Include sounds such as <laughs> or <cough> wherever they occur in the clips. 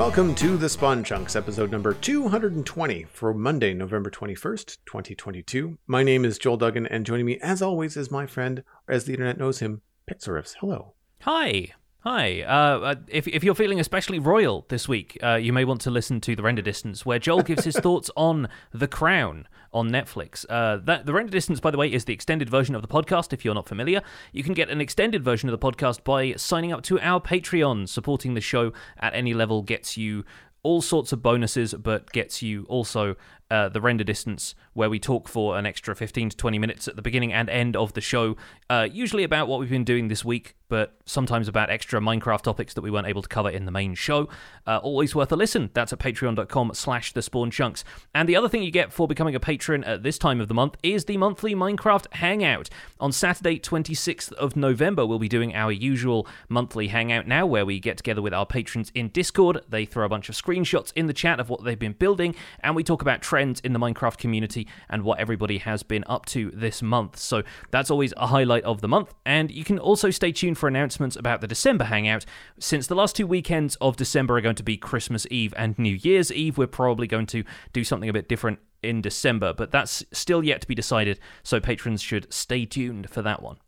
Welcome to the Spawn Chunks, episode number 220 for Monday, November 21st, 2022. My name is Joel Duggan, and joining me, as always, is my friend, as the internet knows him, Pixlriffs. Hello. Hi. Hi. Uh, uh, if, if you're feeling especially royal this week, uh, you may want to listen to The Render Distance, where Joel gives his <laughs> thoughts on The Crown on Netflix. Uh, that, the Render Distance, by the way, is the extended version of the podcast. If you're not familiar, you can get an extended version of the podcast by signing up to our Patreon. Supporting the show at any level gets you all sorts of bonuses, but gets you also uh, the render distance, where we talk for an extra 15 to 20 minutes at the beginning and end of the show, uh, usually about what we've been doing this week, but sometimes about extra Minecraft topics that we weren't able to cover in the main show. Uh, always worth a listen. That's at patreon.com slash the spawn chunks. And the other thing you get for becoming a patron at this time of the month is the monthly Minecraft Hangout. On Saturday, 26th of November, we'll be doing our usual monthly Hangout now, where we get together with our patrons in Discord. They throw a bunch of screenshots in the chat of what they've been building, and we talk about in the Minecraft community and what everybody has been up to this month. So that's always a highlight of the month. And you can also stay tuned for announcements about the December Hangout. Since the last two weekends of December are going to be Christmas Eve and New Year's Eve, we're probably going to do something a bit different in December, but that's still yet to be decided. So patrons should stay tuned for that one.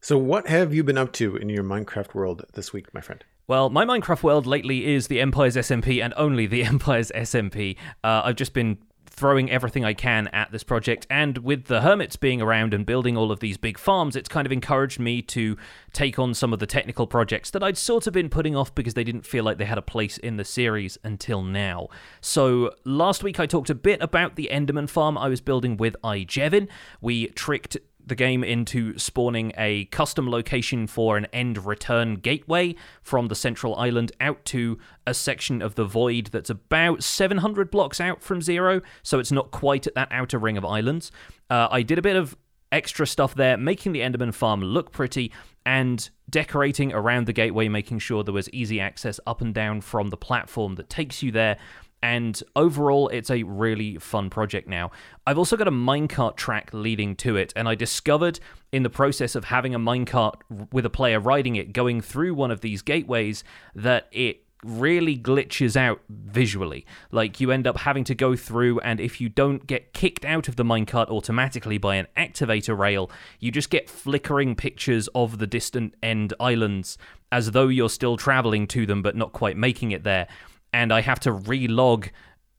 So, what have you been up to in your Minecraft world this week, my friend? Well, my Minecraft world lately is the Empire's SMP and only the <laughs> Empire's SMP. Uh, I've just been throwing everything I can at this project, and with the hermits being around and building all of these big farms, it's kind of encouraged me to take on some of the technical projects that I'd sort of been putting off because they didn't feel like they had a place in the series until now. So, last week I talked a bit about the Enderman farm I was building with iJevin. We tricked the game into spawning a custom location for an end return gateway from the central island out to a section of the void that's about 700 blocks out from zero, so it's not quite at that outer ring of islands. Uh, I did a bit of extra stuff there, making the Enderman farm look pretty and decorating around the gateway, making sure there was easy access up and down from the platform that takes you there and overall it's a really fun project now. I've also got a minecart track leading to it, and I discovered in the process of having a minecart with a player riding it going through one of these gateways that it really glitches out visually. Like you end up having to go through, and if you don't get kicked out of the minecart automatically by an activator rail, you just get flickering pictures of the distant end islands as though you're still traveling to them but not quite making it there and I have to relog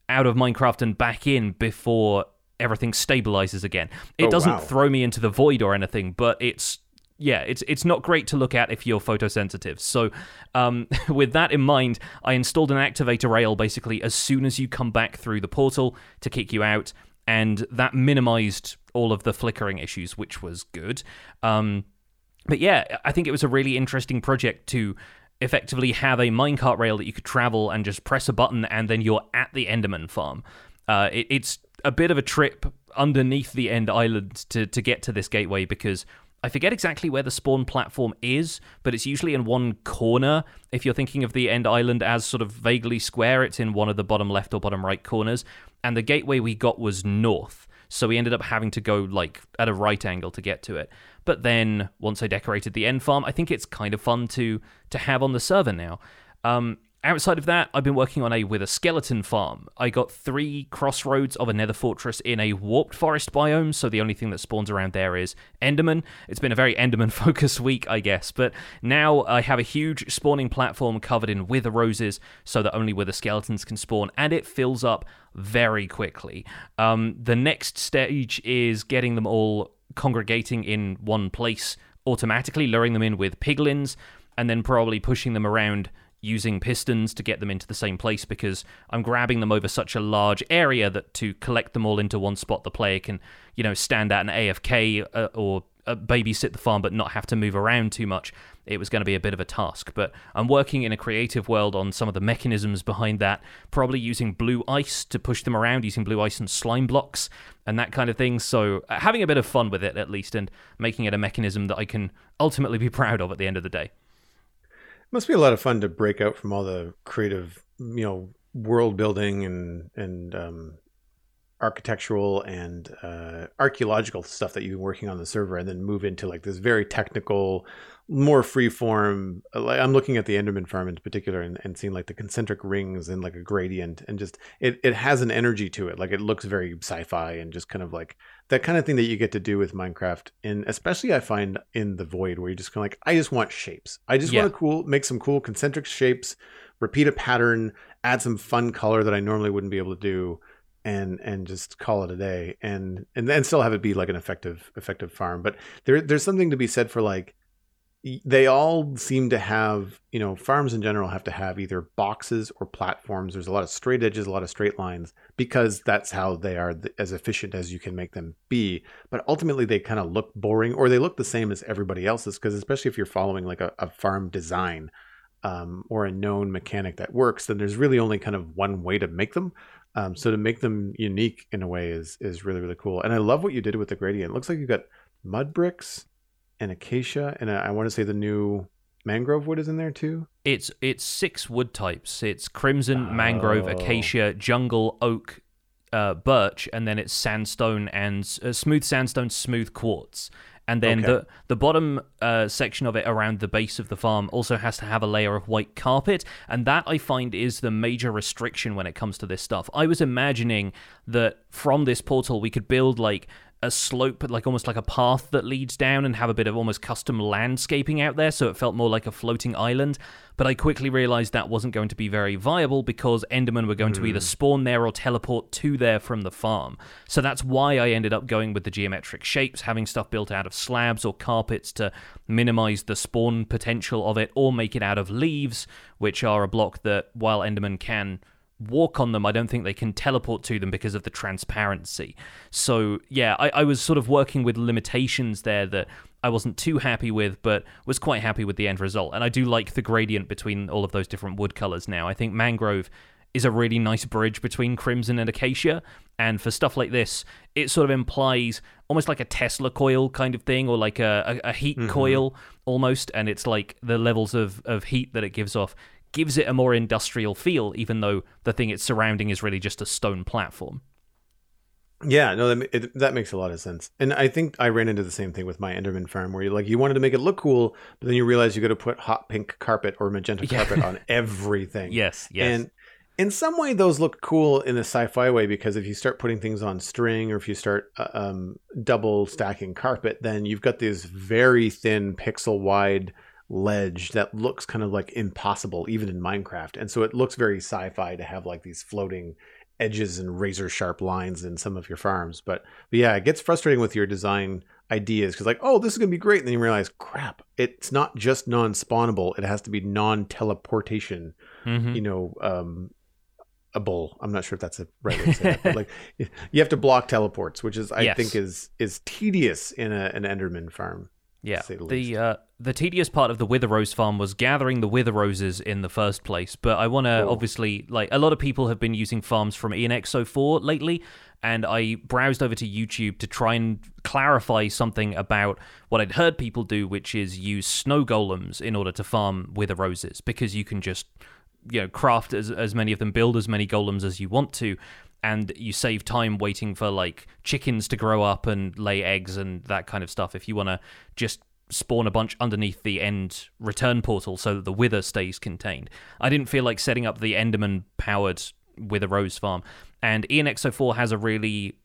out of Minecraft and back in before everything stabilizes again. It Oh, doesn't wow. throw me into the void or anything, but it's yeah, it's it's not great to look at if you're photosensitive. So, um, <laughs> with that in mind, I installed an activator rail basically as soon as you come back through the portal to kick you out, and that minimized all of the flickering issues, which was good. Um, but yeah, I think it was a really interesting project to effectively have a minecart rail that you could travel and just press a button and then you're at the Enderman farm. Uh, it, it's a bit of a trip underneath the end island to, to get to this gateway because I forget exactly where the spawn platform is, but it's usually in one corner. If you're thinking of the end island as sort of vaguely square, it's in one of the bottom left or bottom right corners. And the gateway we got was north. So we ended up having to go like at a right angle to get to it. But then once I decorated the end farm, I think it's kind of fun to to have on the server now. Um, outside of that, I've been working on a wither skeleton farm. I got three crossroads of a nether fortress in a warped forest biome, so the only thing that spawns around there is Enderman. It's been a very Enderman <laughs> focused week, I guess, but now I have a huge spawning platform covered in wither roses, so that only wither skeletons can spawn, and it fills up very quickly. Um, the next stage is getting them all congregating in one place automatically, luring them in with piglins, and then probably pushing them around using pistons to get them into the same place because I'm grabbing them over such a large area that to collect them all into one spot, the player can, you know, stand at an AFK uh, or uh, babysit the farm but not have to move around too much. It was going to be a bit of a task, but I'm working in a creative world on some of the mechanisms behind that, probably using blue ice to push them around, using blue ice and slime blocks and that kind of thing. So, uh, having a bit of fun with it at least and making it a mechanism that I can ultimately be <laughs> proud of at the end of the day. Must be a lot of fun to break out from all the creative, you know, world building and and um, architectural and uh, archaeological stuff that you've been working on the server, and then move into like this very technical, more free form. Uh, like I'm looking at the Enderman farm in particular, and, and seeing like the concentric rings and like a gradient, and just it it has an energy to it. Like it looks very sci-fi and just kind of like that kind of thing that you get to do with Minecraft, and especially I find in the Void where you're just kind of like I just want shapes. I just Yeah. want to cool make some cool concentric shapes, repeat a pattern, add some fun color that I normally wouldn't be able to do, and and just call it a day, and and then still have it be like an effective effective farm. But there there's something to be said for like they all seem to have you know farms in general have to have either boxes or platforms. There's a lot of straight edges a lot of straight lines because that's how they are th- as efficient as you can make them be. But ultimately they kind of look boring or they look the same as everybody else's because especially if you're following like a, a farm design um, or a known mechanic that works then there's really only kind of one way to make them. Um, so to make them unique in a way is is really really cool. And i love what you did with the gradient. It looks like you got mud bricks and acacia and I, I want to say the new mangrove wood is in there too It's it's six wood types. It's crimson, mangrove, Oh. acacia, jungle, oak, uh, birch, and then it's sandstone and uh, smooth sandstone, smooth quartz. And then Okay. the the bottom uh, section of it around the base of the farm also has to have a layer of white carpet, and that I find is the major restriction when it comes to this stuff. I was imagining that from this portal we could build like a slope, like almost like a path that leads down and have a bit of almost custom landscaping out there, so it felt more like a floating island. But I quickly realized that wasn't going to be very viable because Endermen were going to either hmm. spawn there or teleport to there from the farm. So that's why I ended up going with the geometric shapes, having stuff built out of slabs or carpets to minimize the spawn potential of it, or make it out of leaves, which are a block that, while Endermen can walk on them, I don't think they can teleport to them because of the transparency. So, yeah, I, I was sort of working with limitations there that I wasn't too happy with, but was quite happy with the end result. And I do like the gradient between all of those different wood colors now. I think mangrove is a really nice bridge between crimson and acacia. And for stuff like this, it sort of implies almost like a Tesla coil kind of thing, or like a, a, a heat mm-hmm. coil almost. And it's like the levels of, of heat that it gives off gives it a more industrial feel, even though the thing it's surrounding is really just a stone platform. Yeah, no, that it, that makes a lot of sense. And I think I ran into the same thing with my Enderman farm, where you like you wanted to make it look cool, but then you realize you got to put hot pink carpet or magenta Yeah. carpet on <laughs> everything. Yes, yes. And in some way, those look cool in a sci-fi way because if you start putting things on string or if you start uh, um, double stacking carpet, then you've got these very thin pixel wide ledge that looks kind of like impossible even in Minecraft. And so it looks very sci-fi to have like these floating edges and razor sharp lines in some of your farms. But, but yeah, it gets frustrating with your design ideas because like, oh, this is gonna be great, and then you realize, crap, it's not just non-spawnable; it has to be non-teleportation Mhm. you know, um, a bull. I'm not sure if that's the right way to say that, but like <laughs> you have to block teleports, which is I Yes. think is is tedious in a, an Enderman farm. Yeah, the the uh, the tedious part of the Wither Rose farm was gathering the Wither Roses in the first place. But I want to Oh. obviously like a lot of people have been using farms from ianxofour lately, and I browsed over to YouTube to try and clarify something about what I'd heard people do, which is use snow golems in order to farm Wither Roses because you can just you know craft as as many of them, build as many golems as you want to. And you save time waiting for like chickens to grow up and lay eggs and that kind of stuff. If you want to just spawn a bunch underneath the end return portal so that the wither stays contained. I didn't feel like setting up the Enderman powered Wither Rose farm. And E ianxofour has a really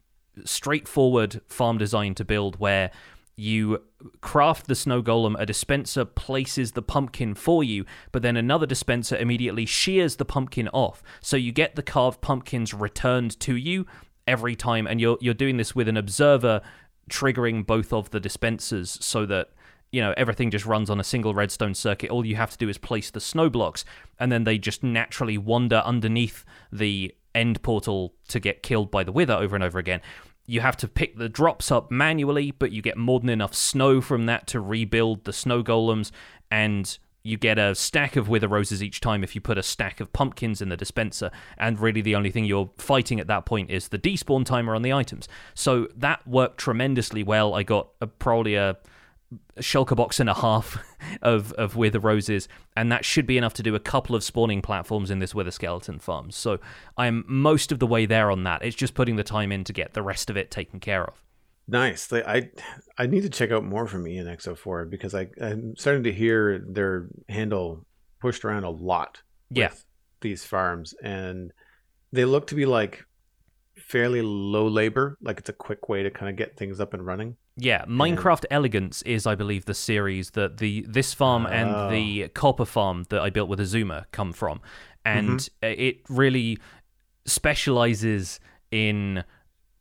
straightforward farm design to build where you craft the snow golem, a dispenser places the pumpkin for you, but then another dispenser immediately shears the pumpkin off. So you get the carved pumpkins returned to you every time, and you're you're doing this with an observer triggering both of the dispensers so that you know everything just runs on a single redstone circuit. All you have to do is place the snow blocks and then they just naturally wander underneath the end portal to get killed by the wither over and over again. You have to pick the drops up manually but you get more than enough snow from that to rebuild the snow golems and you get a stack of wither roses each time if you put a stack of pumpkins in the dispenser. And really the only thing you're fighting at that point is the despawn timer on the items. So that worked tremendously well. I got a, probably a shulker box and a half of of wither roses, and that should be enough to do a couple of spawning platforms in this wither skeleton farm. So I'm most of the way there on that. It's just putting the time in to get the rest of it taken care of. Nice. I I need to check out more from ianxofour because I I'm starting to hear their handle pushed around a lot. Yeah. these farms and they look to be like fairly low labor. Like it's a quick way to kind of get things up and running. Yeah, Minecraft Elegance is, I believe, the series that the this farm Oh. and the copper farm that I built with Azuma come from, and mm-hmm. it really specializes in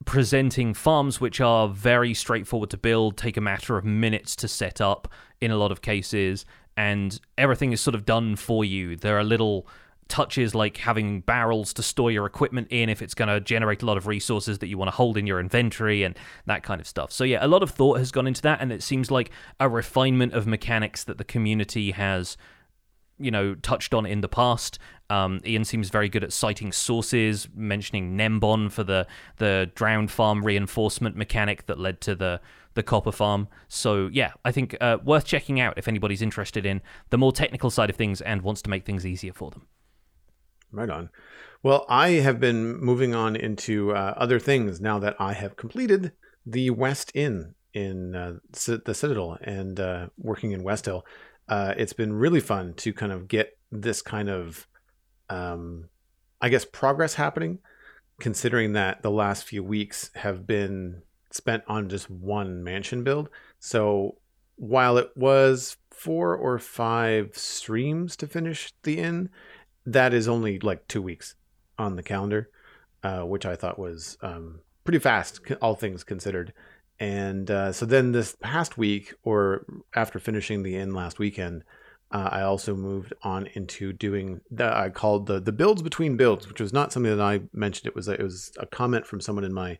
presenting farms which are very straightforward to build, take a matter of minutes to set up in a lot of cases, and everything is sort of done for you. There are little touches like having barrels to store your equipment in if it's going to generate a lot of resources that you want to hold in your inventory and that kind of stuff. So yeah, a lot of thought has gone into that and it seems like a refinement of mechanics that the community has you know touched on in the past. Um, Ian seems very good at citing sources, mentioning Nembon for the the drowned farm reinforcement mechanic that led to the the copper farm. So yeah, I think uh, worth checking out if anybody's interested in the more technical side of things and wants to make things easier for them. Right on. Well, I have been moving on into uh, other things now that I have completed the West Inn in uh, the Citadel and uh, working in West Hill. Uh, it's been really fun to kind of get this kind of, um, I guess, progress happening, considering that the last few weeks have been spent on just one mansion build. So while it was four or five streams to finish the inn, that is only like two weeks on the calendar, uh, which I thought was um, pretty fast, all things considered. And uh, so then this past week, or after finishing the inn last weekend, uh, I also moved on into doing the I called the the builds between builds, which was not something that I mentioned. It was a, it was a comment from someone in my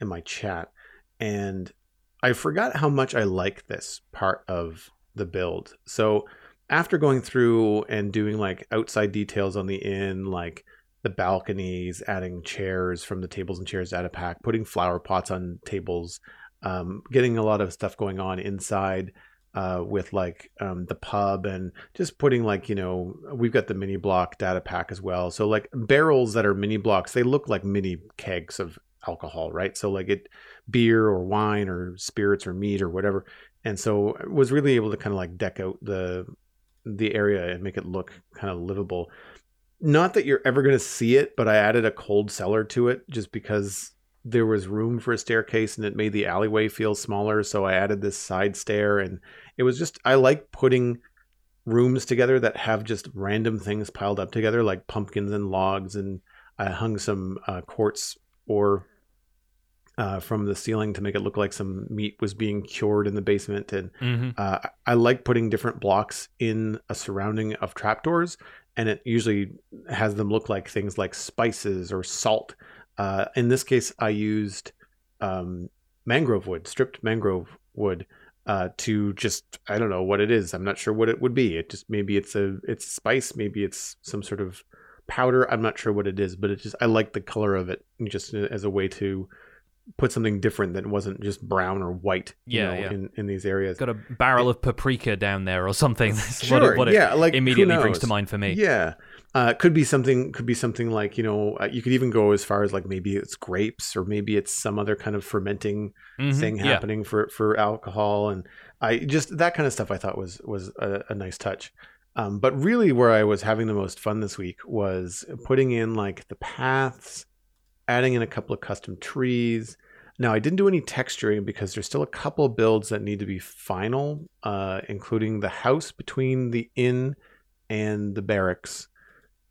in my chat, and I forgot how much I like this part of the build. So after going through and doing like outside details on the inn, like the balconies, adding chairs from the tables and chairs out of pack, putting flower pots on tables, um, getting a lot of stuff going on inside uh, with like um, the pub and just putting like you know we've got the mini block data pack as well. So like barrels that are mini blocks, they look like mini kegs of alcohol, right? So like it beer or wine or spirits or meat or whatever. And so I was really able to kind of like deck out the the area and make it look kind of livable. Not that you're ever going to see it, but I added a cold cellar to it just because there was room for a staircase and it made the alleyway feel smaller. So I added this side stair and it was just, I like putting rooms together that have just random things piled up together, like pumpkins and logs. And I hung some uh, quartz ore uh, from the ceiling to make it look like some meat was being cured in the basement. And Mm-hmm. uh, I like putting different blocks in a surrounding of trapdoors, and it usually has them look like things like spices or salt. Uh, in this case, I used um, mangrove wood, stripped mangrove wood, uh, to just I don't know what it is. I'm not sure what it would be. It just maybe it's a it's spice, maybe it's some sort of powder. I'm not sure what it is, but it just I like the color of it just as a way to put something different that wasn't just brown or white. you Yeah, know, yeah. In, in these areas. Got a barrel of paprika down there or something. <laughs> That's Sure, what it, what it yeah, like, immediately brings to mind for me. Yeah. Uh, could be something. Could be something like you know. Uh, you could even go as far as like maybe it's grapes or maybe it's some other kind of fermenting Mhm, thing yeah. happening for for alcohol and I just that kind of stuff I thought was was a, a nice touch. Um, but really, where I was having the most fun this week was putting in like the paths, adding in a couple of custom trees. Now I didn't do any texturing because there's still a couple builds that need to be final, uh, including the house between the inn and the barracks.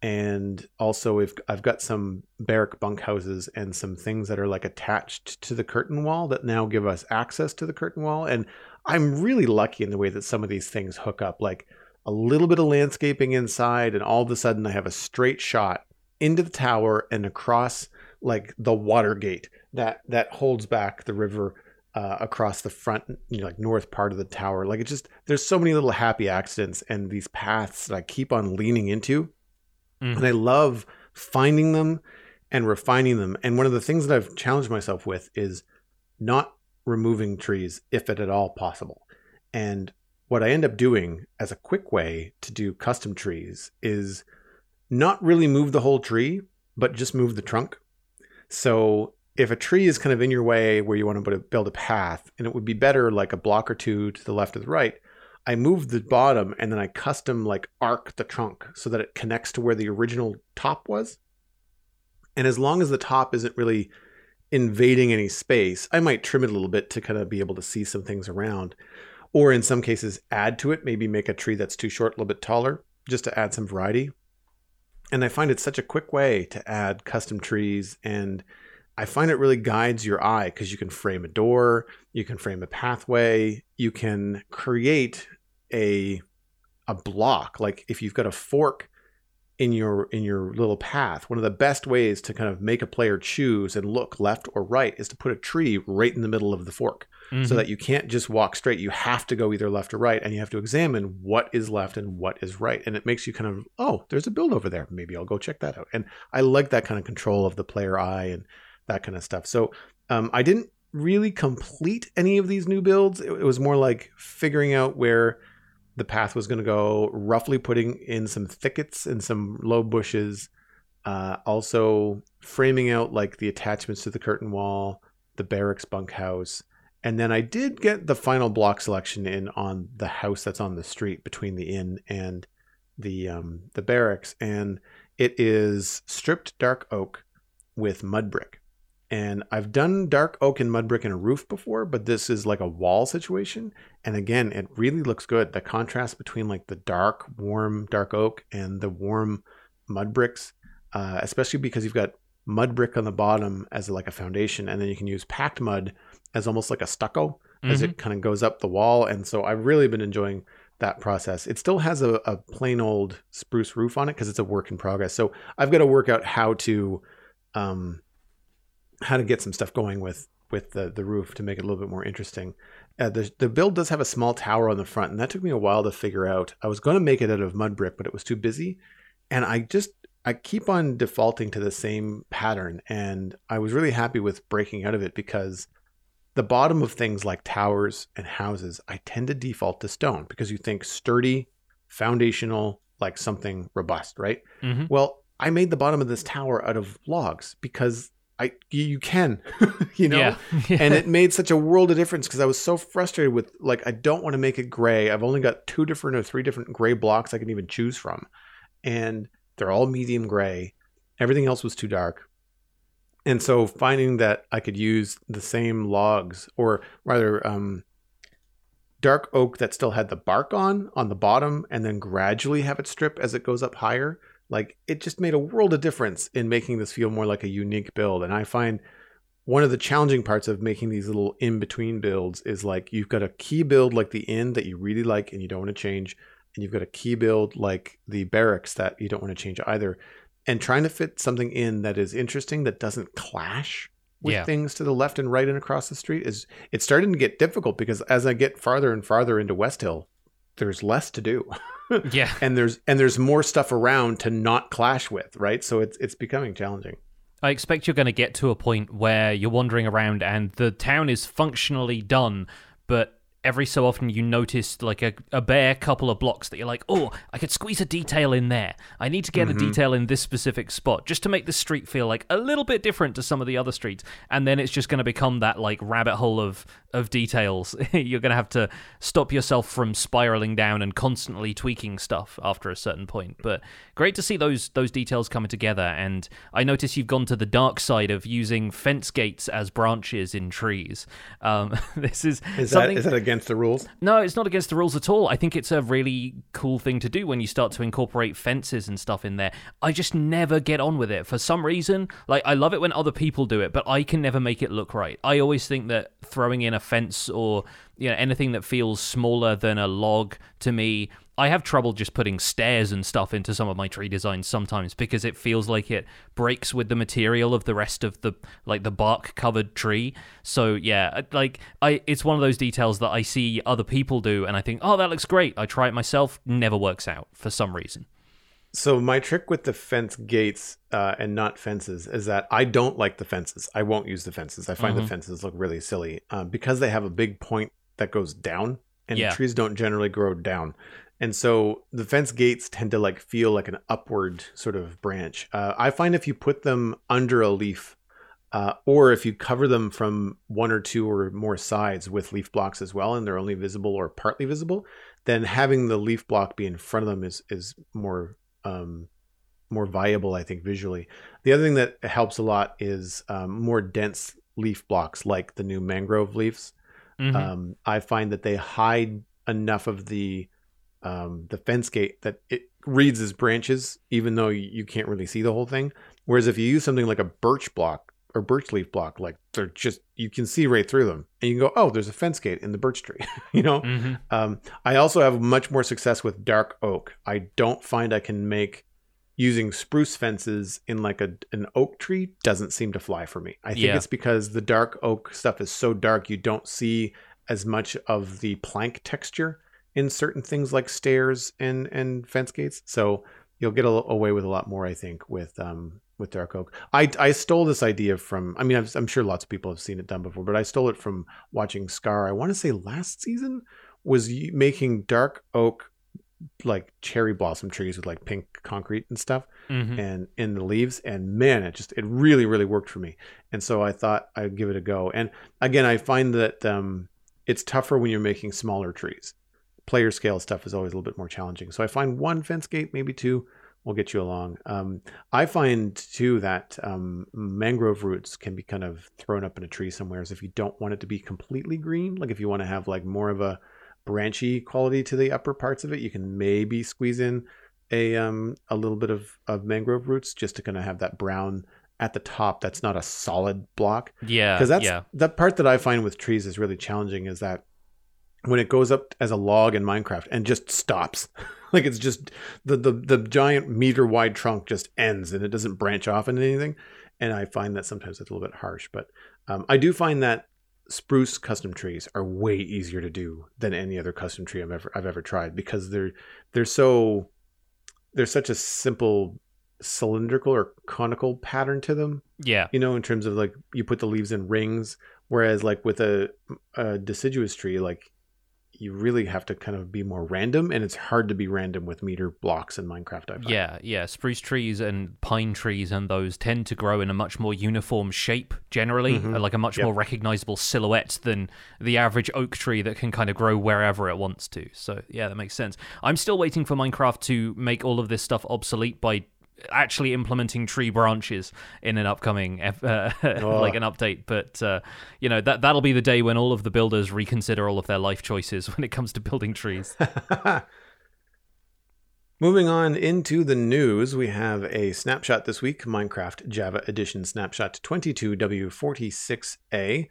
And also, if I've got some barrack bunkhouses and some things that are like attached to the curtain wall that now give us access to the curtain wall. And I'm really lucky in the way that some of these things hook up, like a little bit of landscaping inside, and all of a sudden I have a straight shot into the tower and across like the Watergate that that holds back the river uh, across the front, you know, like north part of the tower. Like it just there's so many little happy accidents and these paths that I keep on leaning into, Mhm. and I love finding them and refining them. And one of the things that I've challenged myself with is not removing trees if it at all possible. And what I end up doing as a quick way to do custom trees is not really move the whole tree, but just move the trunk. So if a tree is kind of in your way where you want to build a path, and it would be better like a block or two to the left or the right, I move the bottom and then I custom like arc the trunk so that it connects to where the original top was. And as long as the top isn't really invading any space, I might trim it a little bit to kind of be able to see some things around. Or in some cases, add to it, maybe make a tree that's too short a little bit taller, just to add some variety. And I find it such a quick way to add custom trees and I find it really guides your eye because you can frame a door, you can frame a pathway, you can create a a block. Like if you've got a fork in your in your little path, one of the best ways to kind of make a player choose and look left or right is to put a tree right in the middle of the fork. Mm-hmm. So that you can't just walk straight. You have to go either left or right and you have to examine what is left and what is right. And it makes you kind of, oh, there's a build over there. Maybe I'll go check that out. And I like that kind of control of the player eye and that kind of stuff. So um, I didn't really complete any of these new builds. It, it was more like figuring out where the path was going to go, roughly putting in some thickets and some low bushes, uh, also framing out like the attachments to the curtain wall, the barracks bunkhouse. And then I did get the final block selection in on the house that's on the street between the inn and the um, the barracks, and it is stripped dark oak with mud brick. And I've done dark oak and mud brick in a roof before, but this is like a wall situation. And again, it really looks good. The contrast between like the dark, warm dark oak and the warm mud bricks, uh, especially because you've got mud brick on the bottom as like a foundation, and then you can use packed mud as almost like a stucco mm-hmm. as it mm-hmm. kind of goes up the wall. And so I've really been enjoying that process. It still has a, a plain old spruce roof on it because it's a work in progress. So I've got to work out how to um, how to get some stuff going with with the the roof to make it a little bit more interesting. Uh, the the build does have a small tower on the front, and that took me a while to figure out. I was going to make it out of mud brick, but it was too busy, and I just I keep on defaulting to the same pattern, and I was really happy with breaking out of it because the bottom of things like towers and houses, I tend to default to stone because you think sturdy, foundational, like something robust, right? Mm-hmm. Well, I made the bottom of this tower out of logs because I you can, <laughs> you know, yeah. <laughs> and it made such a world of difference because I was so frustrated with like I don't want to make it gray. I've only got two different or three different gray blocks I can even choose from, and they're all medium gray. Everything else was too dark, and so finding that I could use the same logs, or rather, um, dark oak that still had the bark on on the bottom, and then gradually have it strip as it goes up higher like it just made a world of difference in making this feel more like a unique build. And I find one of the challenging parts of making these little in between builds is like you've got a key build like the inn that you really like and you don't want to change. And you've got a key build like the barracks that you don't want to change either. And trying to fit something in that is interesting that doesn't clash with yeah. things to the left and right and across the street is it's starting to get difficult because as I get farther and farther into West Hill, there's less to do. <laughs> yeah. And there's and there's more stuff around to not clash with, right? So it's it's becoming challenging. I expect you're going to get to a point where you're wandering around and the town is functionally done, but every so often you notice like a, a bare couple of blocks that you're like, oh, I could squeeze a detail in there. I need to get mm-hmm. a detail in this specific spot just to make the street feel like a little bit different to some of the other streets. And then it's just going to become that like rabbit hole of of details. <laughs> you're going to have to stop yourself from spiraling down and constantly tweaking stuff after a certain point. But great to see those those details coming together. And I notice you've gone to the dark side of using fence gates as branches in trees. Um, <laughs> this is is something... that is that again against the rules? No, it's not against the rules at all. I think it's a really cool thing to do when you start to incorporate fences and stuff in there. I just never get on with it for some reason. Like I love it when other people do it, but I can never make it look right. I always think that throwing in a fence or you know anything that feels smaller than a log to me I have trouble just putting stairs and stuff into some of my tree designs sometimes because it feels like it breaks with the material of the rest of the like the bark covered tree. So yeah, like I it's one of those details that I see other people do and I think, "Oh, that looks great." I try it myself, never works out for some reason. So my trick with the fence gates uh, and not fences is that I don't like the fences. I won't use the fences. I find mm-hmm. the fences look really silly uh, because they have a big point that goes down and Yeah. trees don't generally grow down. And so the fence gates tend to like feel like an upward sort of branch. Uh, I find if you put them under a leaf, uh, or if you cover them from one or two or more sides with leaf blocks as well, and they're only visible or partly visible, then having the leaf block be in front of them is is more um, more viable, I think, visually. The other thing that helps a lot is um, more dense leaf blocks, like the new mangrove leaves. Mhm. Um, I find that they hide enough of the um, the fence gate that it reads as branches, even though you can't really see the whole thing. Whereas if you use something like a birch block or birch leaf block, like they're just you can see right through them, and you can go, "Oh, there's a fence gate in the birch tree," <laughs> you know. Mhm. Um, I also have much more success with dark oak. I don't find I can make using spruce fences in like a an oak tree doesn't seem to fly for me. I think Yeah. it's because the dark oak stuff is so dark you don't see as much of the plank texture in certain things like stairs and and fence gates. So you'll get a, away with a lot more, I think, with um with dark oak. I I stole this idea from. I mean, I've, I'm sure lots of people have seen it done before, but I stole it from watching Scar. I want to say last season was making dark oak like cherry blossom trees with like pink concrete and stuff Mhm. and in the leaves and man it just it really really worked for me and so i thought i'd give it a go and again i find that um it's tougher when you're making smaller trees player scale stuff is always a little bit more challenging so i find one fence gate maybe two will get you along um, i find too that um, mangrove roots can be kind of thrown up in a tree somewhere if you don't want it to be completely green like if you want to have like more of a branchy quality to the upper parts of it you can maybe squeeze in a um a little bit of of mangrove roots just to kind of have that brown at the top that's not a solid block Yeah. because that's yeah. that part that i find with trees is really challenging is that when it goes up as a log in minecraft and just stops. <laughs> Like it's just the the, the giant meter wide trunk just ends and it doesn't branch off into anything. And i find that sometimes it's a little bit harsh but um, i do find that spruce custom trees are way easier to do than any other custom tree I've ever I've ever tried because they're they're so they're such a simple cylindrical or conical pattern to them. Yeah. you know in terms of like you put the leaves in rings whereas like with a, a deciduous tree like you really have to kind of be more random and it's hard to be random with meter blocks in minecraft I find. Yeah, yeah. Spruce trees and pine trees and those tend to grow in a much more uniform shape generally, Mhm. uh, like a much Yep. more recognizable silhouette than the average oak tree that can kind of grow wherever it wants to. So, yeah, that makes sense. I'm still waiting for Minecraft to make all of this stuff obsolete by actually implementing tree branches in an upcoming uh, <laughs> Oh. like an update but uh, you know that that'll be the day when all of the builders reconsider all of their life choices <laughs> when it comes to building trees <laughs> Moving on into the news, we have a snapshot this week Minecraft Java Edition Snapshot 22W46A.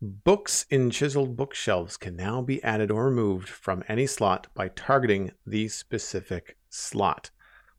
Books in chiseled bookshelves can now be added or removed from any slot by targeting the specific slot.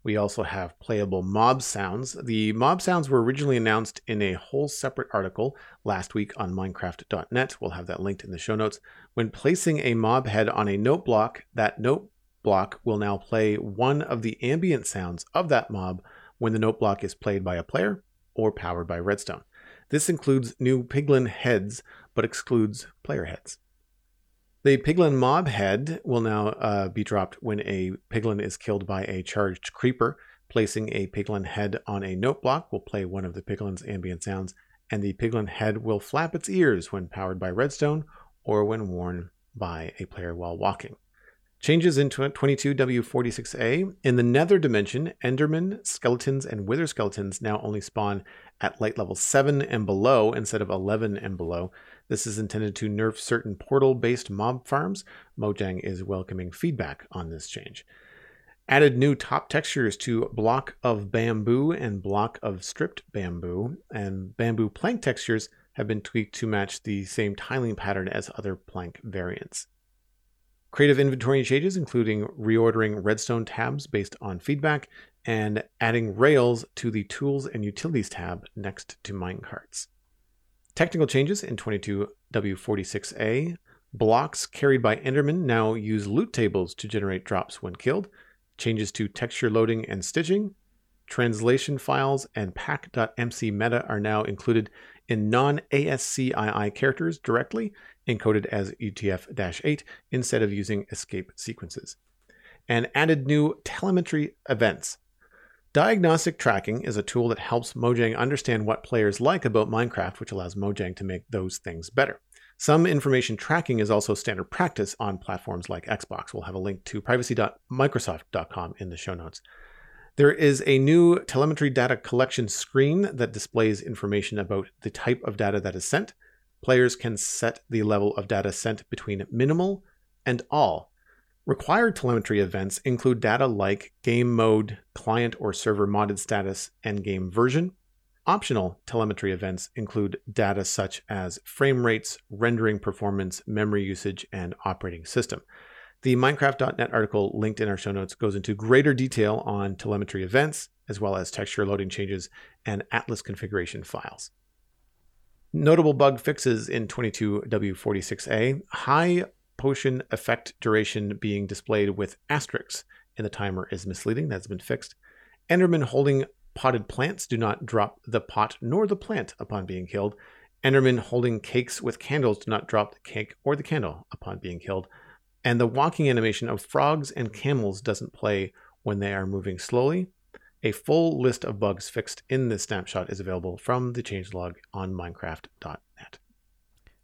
We also have playable mob sounds. The mob sounds were originally announced in a whole separate article last week on Minecraft.net. We'll have that linked in the show notes. When placing a mob head on a note block, that note block will now play one of the ambient sounds of that mob when the note block is played by a player or powered by redstone. This includes new piglin heads, but excludes player heads. The piglin mob head will now uh, be dropped when a piglin is killed by a charged creeper. Placing a piglin head on a note block will play one of the piglin's ambient sounds, and the piglin head will flap its ears when powered by redstone or when worn by a player while walking. Changes in 22W46A. In the nether dimension, Endermen, skeletons, and wither skeletons now only spawn at light level 7 and below instead of 11 and below. This is intended to nerf certain portal based mob farms. Mojang is welcoming feedback on this change. Added new top textures to block of bamboo and block of stripped bamboo, and bamboo plank textures have been tweaked to match the same tiling pattern as other plank variants. Creative inventory changes, including reordering redstone tabs based on feedback and adding rails to the tools and utilities tab next to minecarts. Technical changes in 22W46A. Blocks carried by Enderman now use loot tables to generate drops when killed. Changes to texture loading and stitching. Translation files and pack.mcmeta are now included in non ASCII characters directly, encoded as UTF 8 instead of using escape sequences. And added new telemetry events. Diagnostic tracking is a tool that helps Mojang understand what players like about Minecraft, which allows Mojang to make those things better. Some information tracking is also standard practice on platforms like Xbox. We'll have a link to privacy.microsoft.com in the show notes. There is a new telemetry data collection screen that displays information about the type of data that is sent. Players can set the level of data sent between minimal and all. Required telemetry events include data like game mode, client or server modded status, and game version. Optional telemetry events include data such as frame rates, rendering performance, memory usage, and operating system. The Minecraft.net article linked in our show notes goes into greater detail on telemetry events, as well as texture loading changes and Atlas configuration files. Notable bug fixes in 22W46A high potion effect duration being displayed with asterisks in the timer is misleading. That's been fixed. Enderman holding potted plants do not drop the pot nor the plant upon being killed. Endermen holding cakes with candles do not drop the cake or the candle upon being killed. And the walking animation of frogs and camels doesn't play when they are moving slowly. A full list of bugs fixed in this snapshot is available from the changelog on Minecraft.net.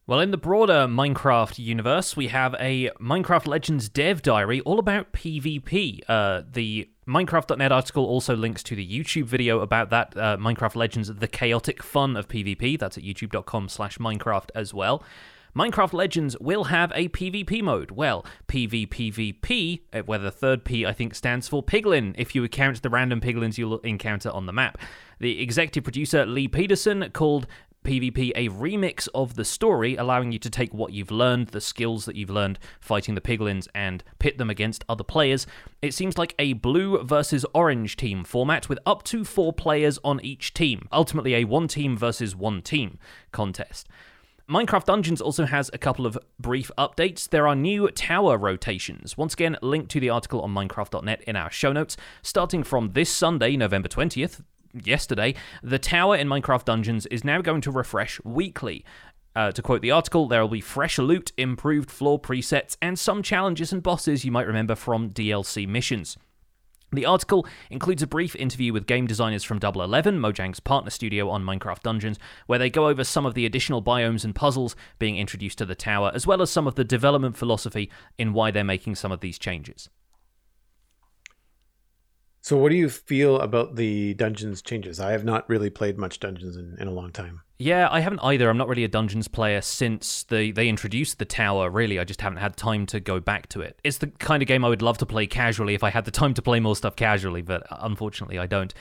Well, in the broader Minecraft universe, we have a Minecraft Legends dev diary all about PvP. Uh, the Minecraft.net article also links to the YouTube video about that uh, Minecraft Legends: The Chaotic Fun of PvP. That's at YouTube.com/slash/Minecraft as well. Minecraft Legends will have a PvP mode. Well, PvPvP, uh, where the third P I think stands for Piglin, if you count the random piglins you'll encounter on the map. The executive producer Lee Peterson called PvP a remix of the story, allowing you to take what you've learned, the skills that you've learned fighting the piglins, and pit them against other players. It seems like a blue versus orange team format with up to four players on each team, ultimately, a one team versus one team contest. Minecraft Dungeons also has a couple of brief updates. There are new tower rotations. Once again, link to the article on Minecraft.net in our show notes. Starting from this Sunday, November 20th, yesterday, the tower in Minecraft Dungeons is now going to refresh weekly. Uh, to quote the article, there will be fresh loot, improved floor presets, and some challenges and bosses you might remember from DLC missions. The article includes a brief interview with game designers from Double Eleven, Mojang's partner studio on Minecraft Dungeons, where they go over some of the additional biomes and puzzles being introduced to the tower, as well as some of the development philosophy in why they're making some of these changes. So, what do you feel about the dungeons changes? I have not really played much dungeons in, in a long time. Yeah, I haven't either. I'm not really a dungeons player since they they introduced the tower. Really, I just haven't had time to go back to it. It's the kind of game I would love to play casually if I had the time to play more stuff casually, but unfortunately, I don't.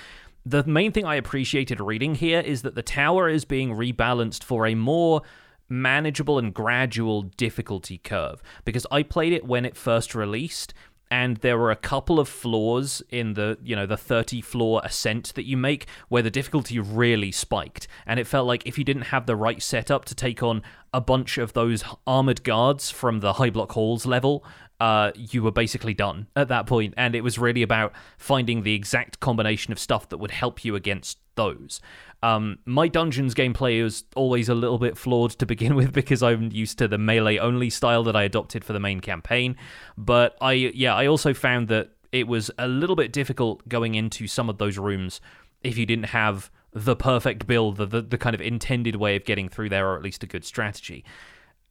The main thing I appreciated reading here is that the tower is being rebalanced for a more manageable and gradual difficulty curve because I played it when it first released and there were a couple of floors in the you know the 30 floor ascent that you make where the difficulty really spiked. And it felt like if you didn't have the right setup to take on a bunch of those armored guards from the Highblock Halls level uh, you were basically done at that point and it was really about finding the exact combination of stuff that would help you against those um, my dungeons gameplay is always a little bit flawed to begin <laughs> with because I'm used to the melee only style that I adopted for the main campaign. But I, yeah, I also found that it was a little bit difficult going into some of those rooms if you didn't have the perfect build, the, the, the kind of intended way of getting through there, or at least a good strategy.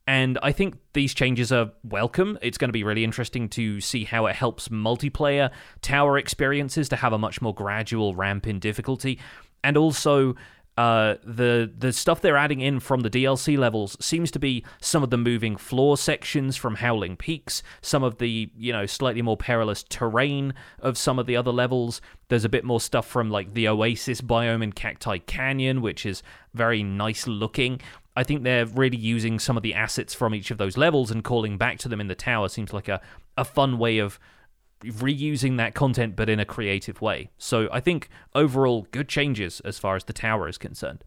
And I think these changes are welcome. It's going to be really interesting to see how it helps multiplayer tower experiences to have a much more gradual ramp in difficulty and also uh, the the stuff they're adding in from the DLC levels seems to be some of the moving floor sections from Howling Peaks, some of the you know slightly more perilous terrain of some of the other levels. There's a bit more stuff from like the Oasis biome in Cacti Canyon, which is very nice looking. I think they're really using some of the assets from each of those levels and calling back to them in the tower seems like a, a fun way of reusing that content but in a creative way. So I think overall good changes as far as the tower is concerned.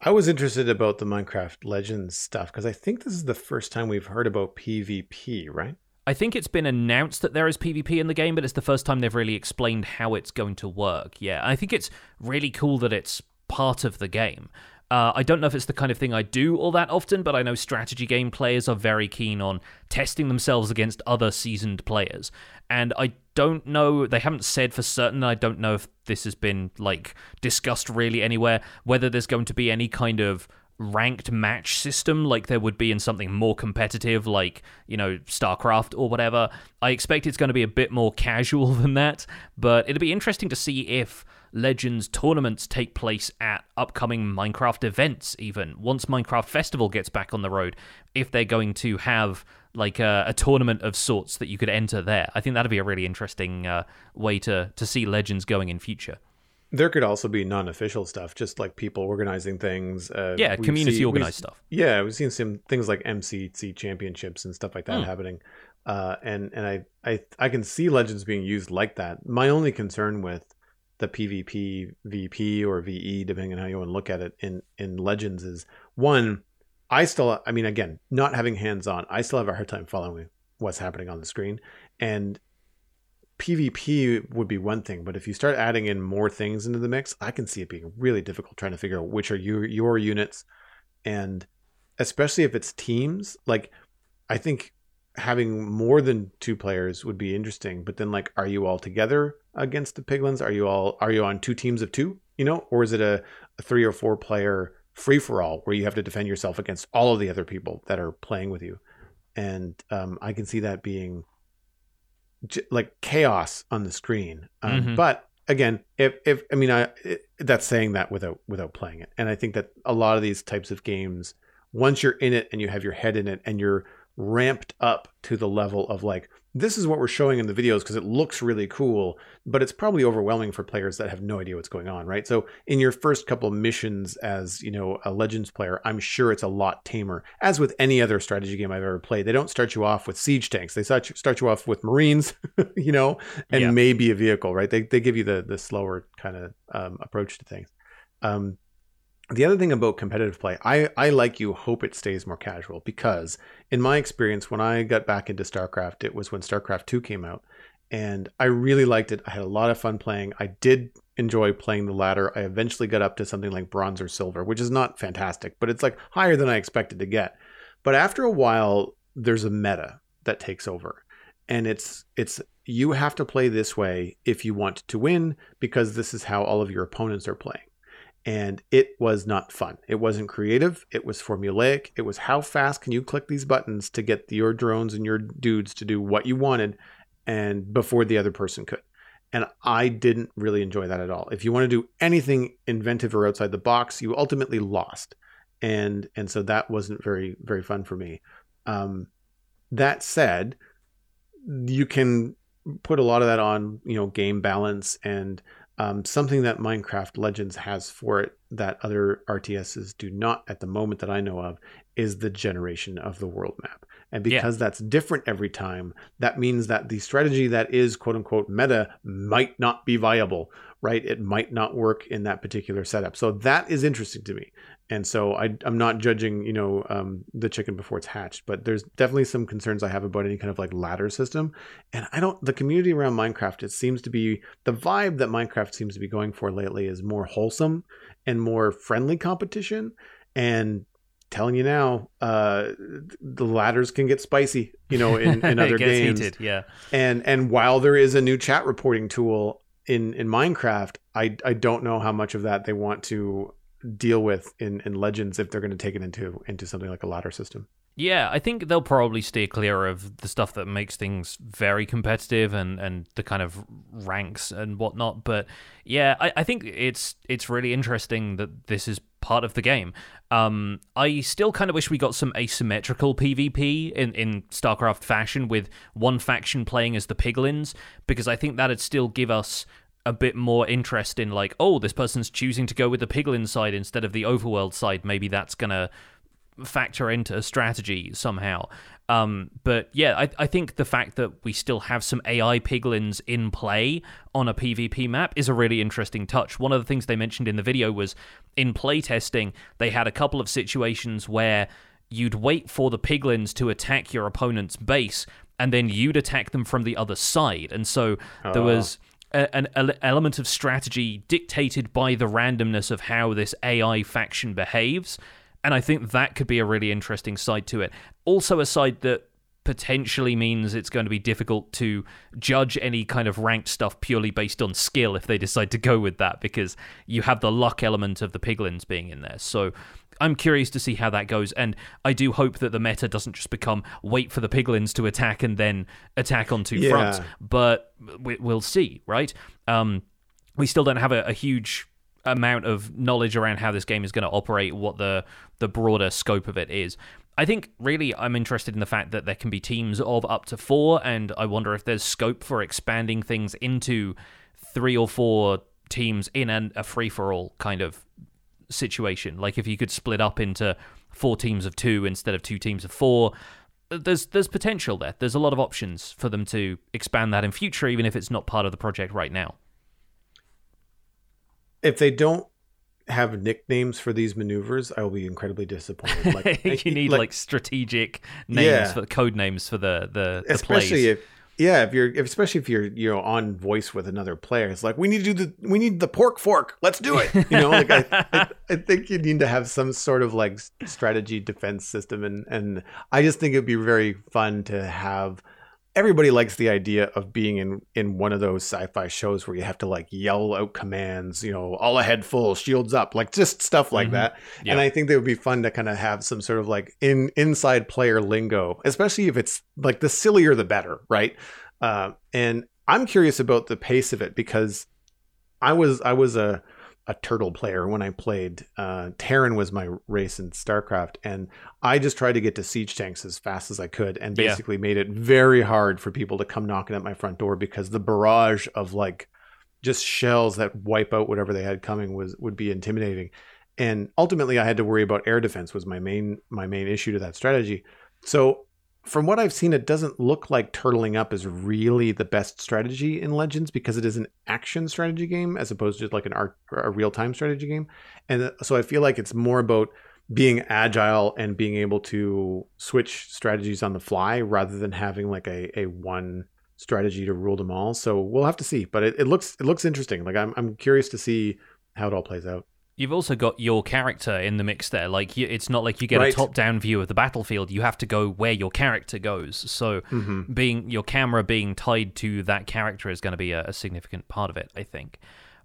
I was interested about the Minecraft Legends stuff because I think this is the first time we've heard about PvP, right? I think it's been announced that there is PvP in the game, but it's the first time they've really explained how it's going to work. Yeah, I think it's really cool that it's part of the game. Uh, I don't know if it's the kind of thing I do all that often, but I know strategy game players are very keen on testing themselves against other seasoned players. And I don't know, they haven't said for certain, I don't know if this has been like discussed really anywhere, whether there's going to be any kind of ranked match system like there would be in something more competitive like you know starcraft or whatever i expect it's going to be a bit more casual <laughs> than that but it'll be interesting to see if legends tournaments take place at upcoming minecraft events even once minecraft festival gets back on the road if they're going to have like a, a tournament of sorts that you could enter there i think that'd be a really interesting uh, way to to see legends going in future There could also be non-official stuff, just like people organizing things. Uh, yeah community seen- organized stuff Yeah, we've seen some things like MCC championships and stuff like that Hmm. happening, uh, and and I, I I can see legends being used like that. My only concern with the PvP, VP, or VE, depending on how you want to look at it, in in legends is one. I still, I mean, again, not having hands on, I still have a hard time following what's happening on the screen, and PvP would be one thing, but if you start adding in more things into the mix, I can see it being really difficult trying to figure out which are your your units, and especially if it's teams. Like, I think having more than two players would be interesting. But then, like, are you all together against the piglins? Are you all are you on two teams of two? You know, or is it a, a three or four player free for all where you have to defend yourself against all of the other people that are playing with you? And um, I can see that being j- like chaos on the screen. Um, Mhm. But again, if if I mean, I it, that's saying that without without playing it, and I think that a lot of these types of games, once you're in it and you have your head in it and you're ramped up to the level of like this is what we're showing in the videos because it looks really cool but it's probably overwhelming for players that have no idea what's going on right? So in your first couple missions as you know a legends player i'm sure it's a lot tamer. As with any other strategy game i've ever played they don't start you off with siege tanks. They start you, start you off with marines <laughs> you know and Yeah. maybe a vehicle right? They, they give you the the slower kind of um, approach to things. Um, the other thing about competitive play, I, I like you hope it stays more casual because in my experience, when I got back into StarCraft, it was when StarCraft 2 came out. And I really liked it. I had a lot of fun playing. I did enjoy playing the ladder. I eventually got up to something like bronze or silver, which is not fantastic, but it's like higher than I expected to get. But after a while, there's a meta that takes over. And it's it's you have to play this way if you want to win because this is how all of your opponents are playing and it was not fun. It wasn't creative. It was formulaic. It was how fast can you click these buttons to get your drones and your dudes to do what you wanted, and before the other person could. And I didn't really enjoy that at all. If you want to do anything inventive or outside the box, you ultimately lost, and and so that wasn't very very fun for me. Um, that said, you can put a lot of that on you know game balance and um, something that Minecraft Legends has for it that other RTSs do not at the moment that I know of is the generation of the world map. And Yeah. because that's different every time, that means that the strategy that is quote unquote meta might not be viable, right? It might not work in that particular setup. So that is interesting to me. And so I, I'm not judging, you know, um, the chicken before it's hatched, but there's definitely some concerns I have about any kind of like ladder system. And I don't, the community around Minecraft, it seems to be the vibe that Minecraft seems to be going for lately is more wholesome and more friendly competition. And telling you now, uh, the ladders can get spicy, you know, in, <laughs> in other games. heated, yeah. And and while there is a new chat reporting tool in in Minecraft, I I don't know how much of that they want to deal with in in Legends if they're going to take it into into something like a ladder system. Yeah, I think they'll probably steer clear of the stuff that makes things very competitive and, and the kind of ranks and whatnot. But yeah, I, I think it's it's really interesting that this is part of the game. Um, I still kind of wish we got some asymmetrical PvP in, in StarCraft fashion with one faction playing as the Piglins, because I think that'd still give us a bit more interest in like, oh, this person's choosing to go with the Piglin side instead of the Overworld side. Maybe that's gonna factor into a strategy somehow. Um, but yeah, I, I think the fact that we still have some AI piglins in play on a PvP map is a really interesting touch. One of the things they mentioned in the video was in playtesting, they had a couple of situations where you'd wait for the piglins to attack your opponent's base and then you'd attack them from the other side. And so there Oh. was an element of strategy dictated by the randomness of how this AI faction behaves. And I think that could be a really interesting side to it. Also, a side that potentially means it's going to be difficult to judge any kind of ranked stuff purely based on skill if they decide to go with that because you have the luck element of the piglins being in there. So I'm curious to see how that goes, and I do hope that the meta doesn't just become wait for the piglins to attack and then attack on two Yeah. fronts. But we, we'll see, right? Um, we still don't have a, a huge amount of knowledge around how this game is going to operate, what the the broader scope of it is. I think really I'm interested in the fact that there can be teams of up to four, and I wonder if there's scope for expanding things into three or four teams in an, a free for all kind of situation. Like if you could split up into four teams of two instead of two teams of four. There's there's potential there. There's a lot of options for them to expand that in future, even if it's not part of the project right now. If they don't have nicknames for these maneuvers, I will be incredibly disappointed. Like <laughs> you need like, strategic names Yeah. for code names for the the, the especially plays. if yeah if you're especially if you're you know on voice with another player it's like we need to do the we need the pork fork. Let's do it. You know like I, I, I think you need to have some sort of like strategy defense system and and i just think it'd be very fun to have everybody likes the idea of being in in one of those sci-fi shows where you have to like yell out commands you know all ahead full shields up like just stuff like Mhm. that Yeah. and i think that would be fun to kind of have some sort of like in inside player lingo especially if it's like the sillier the better right uh, and i'm curious about the pace of it because i was i was a a turtle player when I played. Uh, Terran was my race in StarCraft, and I just tried to get to siege tanks as fast as I could, and Yeah. basically made it very hard for people to come knocking at my front door because the barrage of like just shells that wipe out whatever they had coming was would be intimidating. And ultimately, I had to worry about air defense was my main my main issue to that strategy. So from what I've seen, it doesn't look like turtling up is really the best strategy in Legends because it is an action strategy game as opposed to like an art, a real time strategy game. And uh, so I feel like it's more about being agile and being able to switch strategies on the fly rather than having like a, a one strategy to rule them all. So we'll have to see, but it, it looks it looks interesting. Like I'm I'm curious to see how it all plays out. You've also got your character in the mix there. Like you, it's not like you get Right. a top-down view of the battlefield. You have to go where your character goes. So Mm-hmm. being your camera being tied to that character is going to be a, a significant part of it, I think.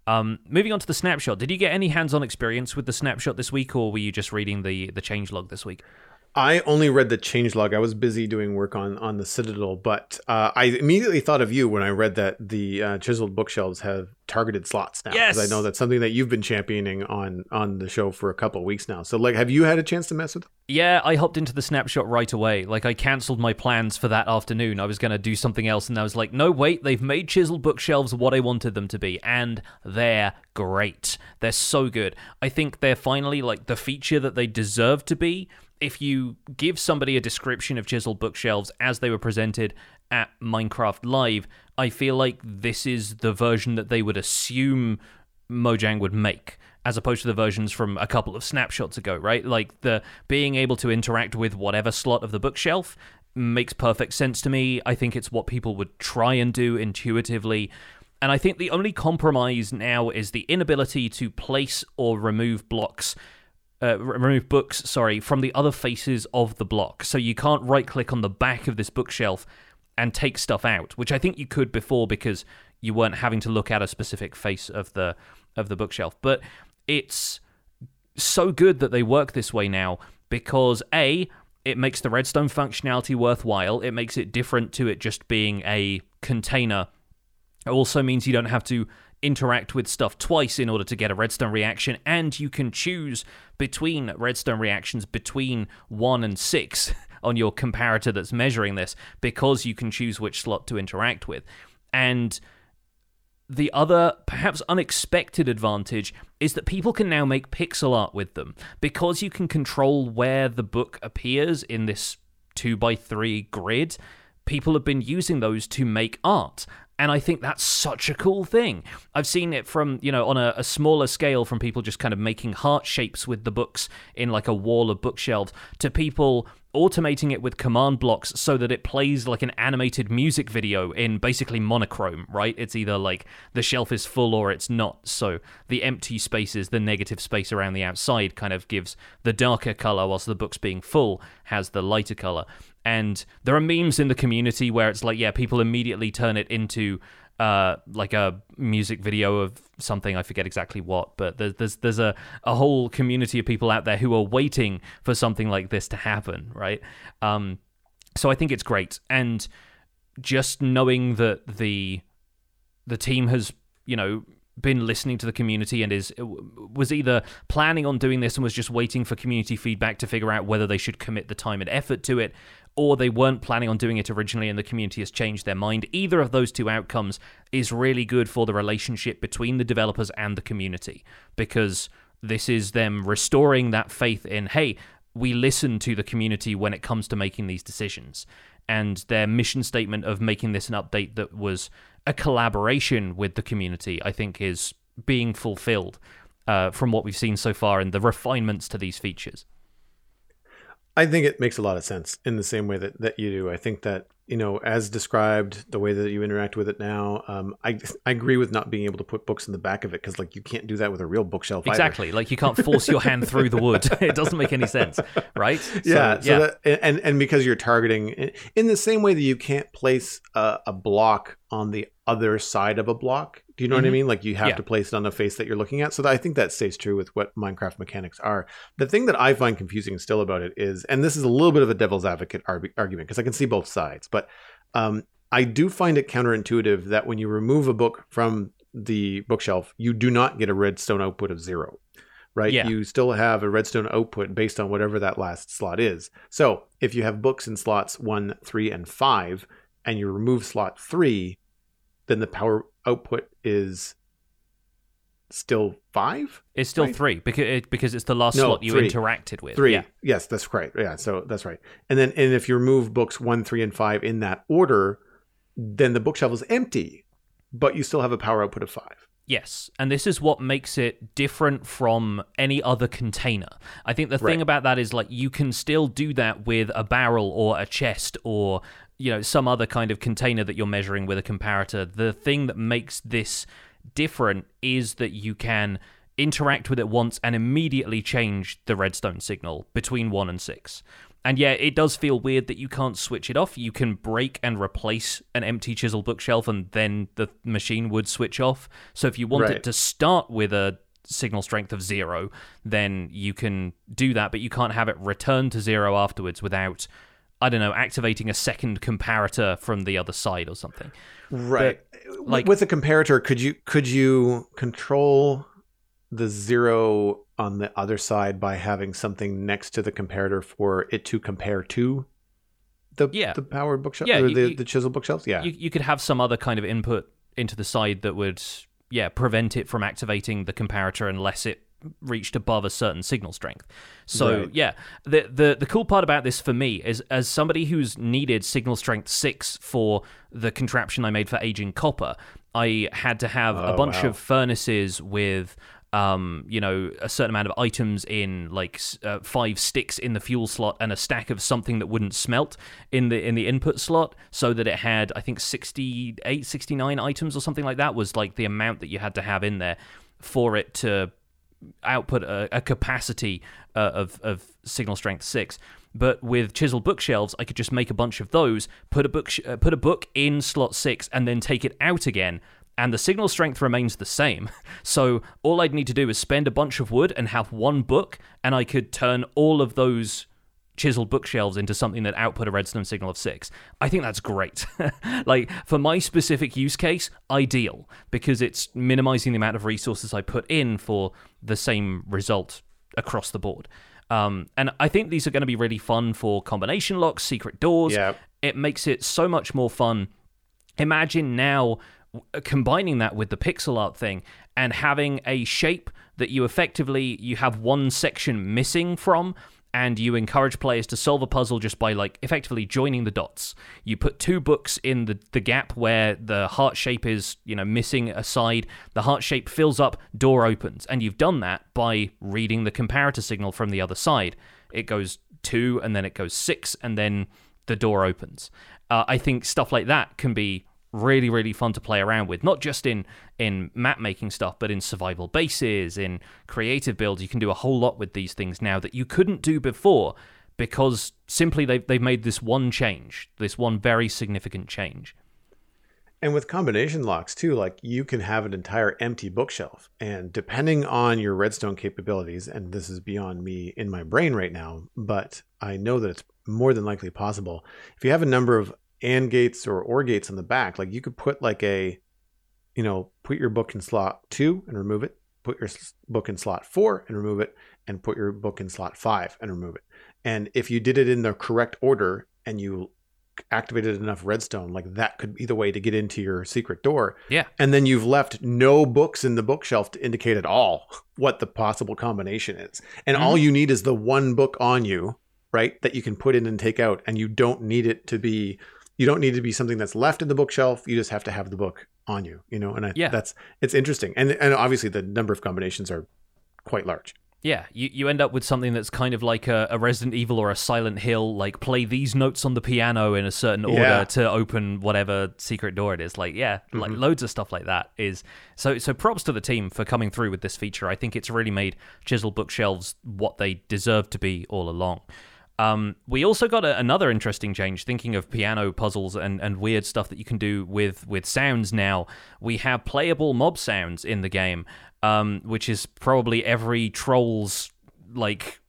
Um, moving on to the snapshot, did you get any hands-on experience with the snapshot this week, or were you just reading the the changelog this week? I only read the changelog. I was busy doing work on on the Citadel, but uh, I immediately thought of you when I read that the uh, chiseled bookshelves have targeted slots now. Yes! I know that's something that you've been championing on on the show for a couple of weeks now. So, like, have you had a chance to mess with? Them? Yeah, I hopped into the snapshot right away. Like I cancelled my plans for that afternoon. I was going to do something else and I was like, "No, wait, they've made chiseled bookshelves what I wanted them to be and they're great. They're so good. I think they're finally like the feature that they deserve to be. If you give somebody a description of chiseled bookshelves as they were presented at Minecraft Live, I feel like this is the version that they would assume Mojang would make, as opposed to the versions from a couple of snapshots ago, right? Like the being able to interact with whatever slot of the bookshelf makes perfect sense to me. I think it's what people would try and do intuitively. And I think the only compromise now is the inability to place or remove blocks uh, remove books, sorry, from the other faces of the block. So you can't right click on the back of this bookshelf and take stuff out, which I think you could before because you weren't having to look at a specific face of the of the bookshelf. But it's so good that they work this way now because a it makes the redstone functionality worthwhile. It makes it different to it just being a container it also means you don't have to interact with stuff twice in order to get a redstone reaction, and you can choose between redstone reactions between 1 and 6 <laughs> on your comparator that's measuring this because you can choose which slot to interact with. And the other, perhaps unexpected advantage is that people can now make pixel art with them. Because you can control where the book appears in this 2x3 grid, people have been using those to make art. And I think that's such a cool thing. I've seen it from, you know, on a, a smaller scale from people just kind of making heart shapes with the books in like a wall of bookshelves to people automating it with command blocks so that it plays like an animated music video in basically monochrome, right? It's either like the shelf is full or it's not. So the empty spaces, the negative space around the outside kind of gives the darker color whilst the book's being full has the lighter color. And there are memes in the community where it's like, yeah, people immediately turn it into uh, like a music video of something I forget exactly what, but there's there's there's a, a whole community of people out there who are waiting for something like this to happen, right? Um, so I think it's great, and just knowing that the the team has you know been listening to the community and is was either planning on doing this and was just waiting for community feedback to figure out whether they should commit the time and effort to it or they weren't planning on doing it originally and the community has changed their mind. Either of those two outcomes is really good for the relationship between the developers and the community because this is them restoring that faith in, hey, we listen to the community when it comes to making these decisions. And their mission statement of making this an update that was a collaboration with the community, I think, is being fulfilled uh, from what we've seen so far and the refinements to these features. I think it makes a lot of sense in the same way that, that you do. I think that, you know, as described, the way that you interact with it now, um, I, I agree with not being able to put books in the back of it because, like, you can't do that with a real bookshelf. Exactly. Either. Like, you can't force your hand through the wood. <laughs> it doesn't make any sense, right? So, yeah. So yeah. That, and, and because you're targeting in the same way that you can't place a, a block on the other side of a block do you know mm-hmm. what I mm-hmm. mean? Like you have yeah. to place it on the face that you're looking at. So I think that stays true with what Minecraft mechanics are. The thing that I find confusing still about it is, and this is a little bit of a devil's advocate argument because I can see both sides, but um, I do find it counterintuitive that when you remove a book from the bookshelf, you do not get a redstone output of zero. Right? Yeah. You still have a redstone output based on whatever that last slot is. So if you have books in slots one, three, and five, and you remove slot three, then the power output is still five. It's still right? three because it, because it's the last no, slot you three. interacted with. Three. Yeah. Yes, that's right. Yeah, so that's right. And then and if you remove books one, three, and five in that order, then the bookshelf is empty, but you still have a power output of five. Yes, and this is what makes it different from any other container. I think the thing right. about that is like you can still do that with a barrel or a chest or you know some other kind of container that you're measuring with a comparator the thing that makes this different is that you can interact with it once and immediately change the redstone signal between 1 and 6 and yeah, it does feel weird that you can't switch it off. You can break and replace an empty chisel bookshelf, and then the machine would switch off. So if you want right. it to start with a signal strength of zero, then you can do that, but you can't have it return to zero afterwards without I don't know, activating a second comparator from the other side or something. Right. But, like with a comparator, could you could you control the zero on the other side by having something next to the comparator for it to compare to the yeah. the power bookshelf yeah, or you, the, the chisel bookshelves? Yeah. You, you could have some other kind of input into the side that would yeah prevent it from activating the comparator unless it reached above a certain signal strength. So right. yeah, the the the cool part about this for me is as somebody who's needed signal strength six for the contraption I made for aging copper, I had to have oh, a bunch wow. of furnaces with um, you know, a certain amount of items in like uh, five sticks in the fuel slot and a stack of something that wouldn't smelt in the in the input slot so that it had I think 68 69 items or something like that was like the amount that you had to have in there for it to output a, a capacity uh, of of signal strength six. But with chisel bookshelves, I could just make a bunch of those, put a book sh- uh, put a book in slot six, and then take it out again. And the signal strength remains the same. <laughs> So all I'd need to do is spend a bunch of wood and have one book, and I could turn all of those chiseled bookshelves into something that output a redstone signal of six. I think that's great. <laughs> like for my specific use case, ideal because it's minimizing the amount of resources I put in for the same result across the board. Um, and I think these are going to be really fun for combination locks, secret doors. Yeah. It makes it so much more fun. Imagine now combining that with the pixel art thing and having a shape that you effectively you have one section missing from and you encourage players to solve a puzzle just by like effectively joining the dots. You put two books in the, the gap where the heart shape is, you know, missing a side. The heart shape fills up, door opens, and you've done that by reading the comparator signal from the other side. it goes two, and then it goes six, and then the door opens. Uh, I think stuff like that can be really really fun to play around with not just in in map making stuff but in survival bases in creative builds you can do a whole lot with these things now that you couldn't do before because simply they've, they've made this one change this one very significant change and with combination locks too, like you can have an entire empty bookshelf. And depending on your redstone capabilities, and this is beyond me in my brain right now, but I know that it's more than likely possible. If you have a number of AND gates or OR gates in the back, like you could put like a, you know, put your book in slot two and remove it, put your book in slot four and remove it, and put your book in slot five and remove it. And if you did it in the correct order and you activated enough redstone, like that could be the way to get into your secret door. Yeah. And then you've left no books in the bookshelf to indicate at all <laughs> what the possible combination is. And mm-hmm. all you need is the one book on you, right? That you can put in and take out. And you don't need it to be you don't need to be something that's left in the bookshelf. You just have to have the book on you, you know, and I, yeah. that's it's interesting. And and obviously the number of combinations are quite large. Yeah, you, you end up with something that's kind of like a, a, Resident Evil or a Silent Hill, like play these notes on the piano in a certain order yeah. to open whatever secret door it is. Like, yeah, mm-hmm. like loads of stuff like that is so so props to the team for coming through with this feature. I think it's really made Chisel bookshelves what they deserve to be all along. Um, we also got a, another interesting change. Thinking of piano puzzles and, and weird stuff that you can do with with sounds now, we have playable mob sounds in the game, um, which is probably every troll's like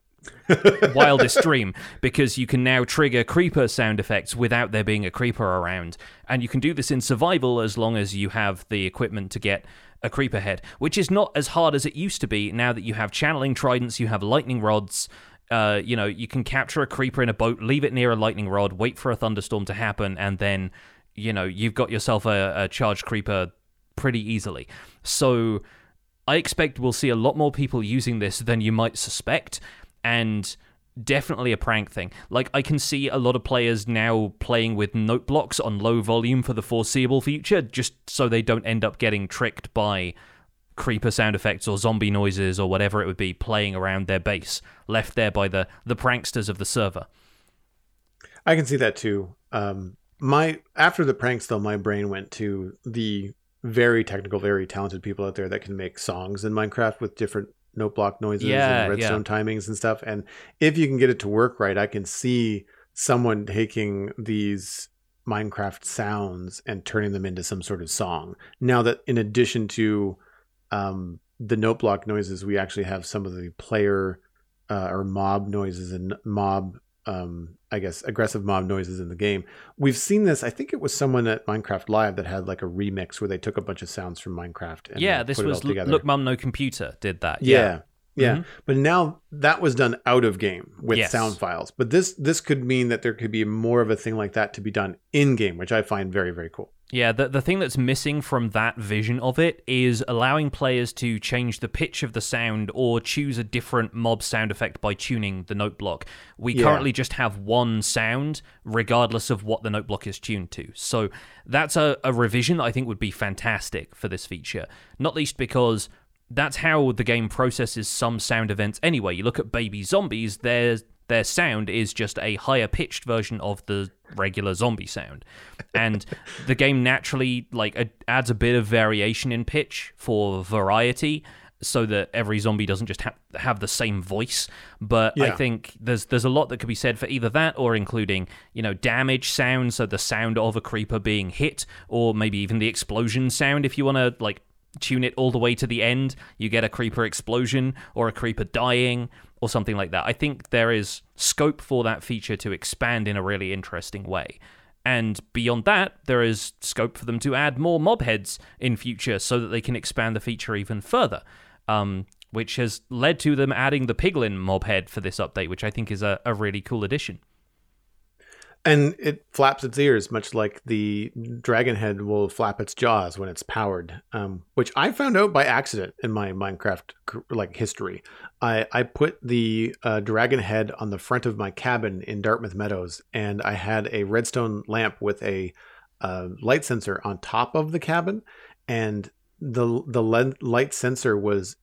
<laughs> wildest dream because you can now trigger creeper sound effects without there being a creeper around. And you can do this in survival as long as you have the equipment to get a creeper head, which is not as hard as it used to be now that you have channeling tridents, you have lightning rods. Uh, you know, you can capture a creeper in a boat, leave it near a lightning rod, wait for a thunderstorm to happen, and then, you know, you've got yourself a, a charged creeper pretty easily. So I expect we'll see a lot more people using this than you might suspect, and definitely a prank thing. Like I can see a lot of players now playing with note blocks on low volume for the foreseeable future, just so they don't end up getting tricked by creeper sound effects or zombie noises or whatever it would be playing around their base, left there by the the pranksters of the server. I can see that too. Um, my after the pranks though, my brain went to the very technical, very talented people out there that can make songs in Minecraft with different note block noises yeah, and redstone yeah. timings and stuff. And if you can get it to work right, I can see someone taking these Minecraft sounds and turning them into some sort of song. Now that in addition to um, the note block noises, we actually have some of the player uh, or mob noises and mob um, I guess aggressive mob noises in the game. We've seen this. I think it was someone at Minecraft Live that had like a remix where they took a bunch of sounds from Minecraft. And yeah, this was Look Mum No Computer did that. Yeah, yeah. Yeah. Mm-hmm. But now that was done out of game with yes. sound files. But this this could mean that there could be more of a thing like that to be done in game, which I find very very cool. Yeah, the, the thing that's missing from that vision of it is allowing players to change the pitch of the sound or choose a different mob sound effect by tuning the note block. We yeah. currently just have one sound, regardless of what the note block is tuned to. So that's a, a revision that I think would be fantastic for this feature. Not least because that's how the game processes some sound events anyway. You look at baby zombies, there's their sound is just a higher pitched version of the regular zombie sound and the game naturally like adds a bit of variation in pitch for variety so that every zombie doesn't just ha- have the same voice but yeah. i think there's there's a lot that could be said for either that or including you know damage sound so the sound of a creeper being hit or maybe even the explosion sound if you want to like tune it all the way to the end you get a creeper explosion or a creeper dying or something like that. I think there is scope for that feature to expand in a really interesting way. And beyond that, there is scope for them to add more mob heads in future so that they can expand the feature even further. Um, which has led to them adding the Piglin mob head for this update, which I think is a, a really cool addition and it flaps its ears much like the dragon head will flap its jaws when it's powered um, which i found out by accident in my minecraft like history i i put the uh, dragon head on the front of my cabin in dartmouth meadows and i had a redstone lamp with a uh, light sensor on top of the cabin and the the light sensor was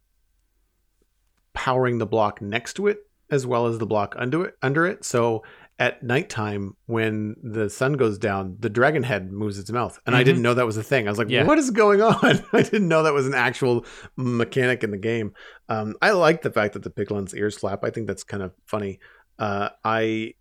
powering the block next to it as well as the block under it. Under it, so at nighttime when the sun goes down, the dragon head moves its mouth, and mm-hmm. I didn't know that was a thing. I was like, yeah. "What is going on?" <laughs> I didn't know that was an actual mechanic in the game. Um, I like the fact that the piglin's ears flap. I think that's kind of funny. Uh, I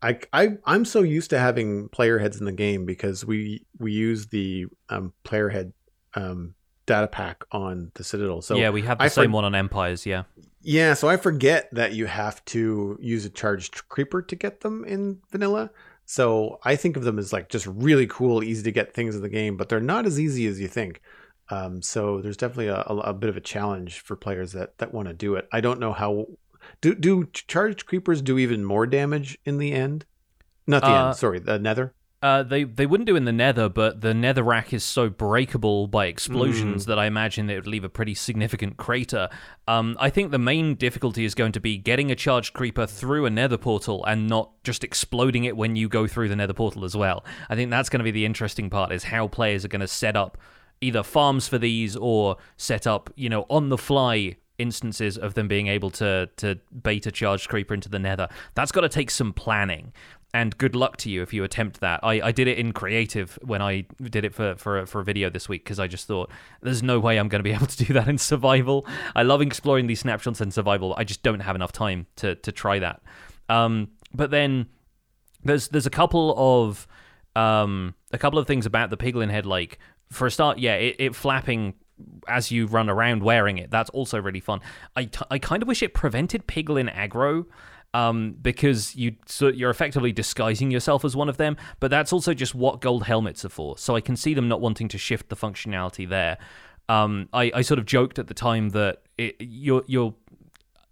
I, I I'm so used to having player heads in the game because we we use the um, player head um, data pack on the Citadel. So yeah, we have the I same for- one on Empires. Yeah, yeah. So I forget that you have to use a charged creeper to get them in vanilla. So I think of them as like just really cool, easy to get things in the game, but they're not as easy as you think. Um, so there's definitely a, a, a, bit of a challenge for players that that want to do it. I don't know how do do charged creepers do even more damage in the end? Not the uh, end. Sorry, the Nether. Uh, they they wouldn't do in the Nether, but the Netherrack is so breakable by explosions mm. that I imagine it would leave a pretty significant crater. Um, I think the main difficulty is going to be getting a charged creeper through a Nether portal and not just exploding it when you go through the Nether portal as well. I think that's going to be the interesting part: is how players are going to set up either farms for these or set up, you know, on the fly instances of them being able to to bait a charged creeper into the nether. That's got to take some planning. And good luck to you if you attempt that. I, I did it in creative when I did it for, for, for a video this week because I just thought there's no way I'm going to be <laughs> able to do that in survival. I love exploring these snapshots in survival. I just don't have enough time to, to try that. Um, but then there's there's a couple of um, a couple of things about the piglin head. Like for a start, yeah, it, it flapping as you run around wearing it. That's also really fun. I, t- I kind of wish it prevented piglin aggro. Um, because you so you're effectively disguising yourself as one of them, but that's also just what gold helmets are for. So I can see them not wanting to shift the functionality there. Um, I, I sort of joked at the time that it, you're you're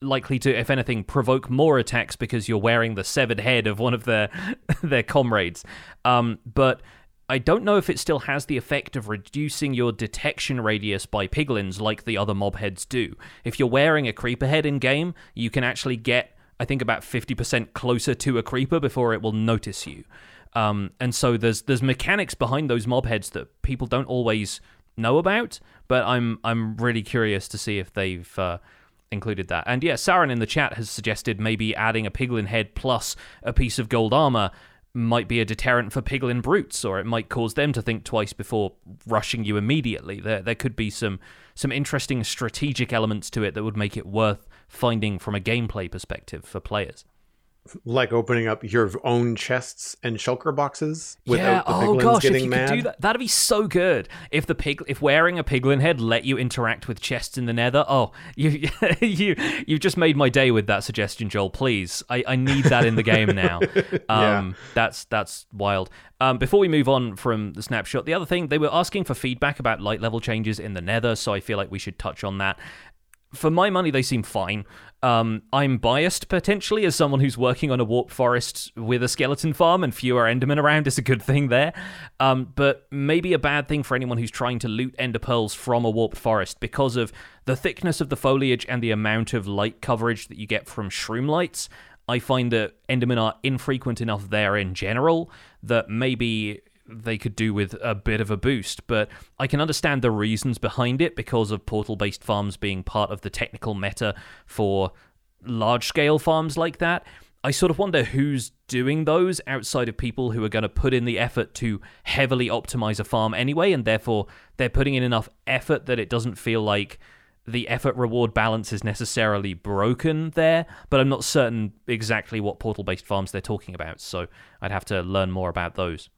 likely to, if anything, provoke more attacks because you're wearing the severed head of one of their <laughs> their comrades. Um, but I don't know if it still has the effect of reducing your detection radius by piglins like the other mob heads do. If you're wearing a creeper head in game, you can actually get, I think, about 50% closer to a creeper before it will notice you. Um, and so there's there's mechanics behind those mob heads that people don't always know about, but I'm I'm really curious to see if they've uh, included that. And yeah, Saren in the chat has suggested maybe adding a piglin head plus a piece of gold armor might be a deterrent for piglin brutes, or it might cause them to think twice before rushing you immediately. There, there could be some some interesting strategic elements to it that would make it worth finding from a gameplay perspective for players like opening up your own chests and shulker boxes without yeah. the oh gosh, getting if you mad. Could do that, that'd be so good. If the pig, if wearing a piglin head let you interact with chests in the Nether, oh, <laughs> you you you've just made my day with that suggestion, Joel. Please, I, I need that in the game now. <laughs> Um, yeah. that's that's wild. Um, before we move on from the snapshot, the other thing they were asking for feedback about light level changes in the Nether, so I feel like we should touch on that for my money, they seem fine. Um, I'm biased potentially as someone who's working on a warp forest with a skeleton farm and fewer endermen around is a good thing there. Um, but maybe a bad thing for anyone who's trying to loot ender pearls from a warped forest because of the thickness of the foliage and the amount of light coverage that you get from shroom lights. I find that endermen are infrequent enough there in general that maybe they could do with a bit of a boost, but I can understand the reasons behind it because of portal based farms being part of the technical meta for large scale farms like that. I sort of wonder who's doing those outside of people who are going to put in the effort to heavily optimize a farm anyway, and therefore they're putting in enough effort that it doesn't feel like the effort reward balance is necessarily broken there, but I'm not certain exactly what portal based farms they're talking about, so I'd have to learn more about those.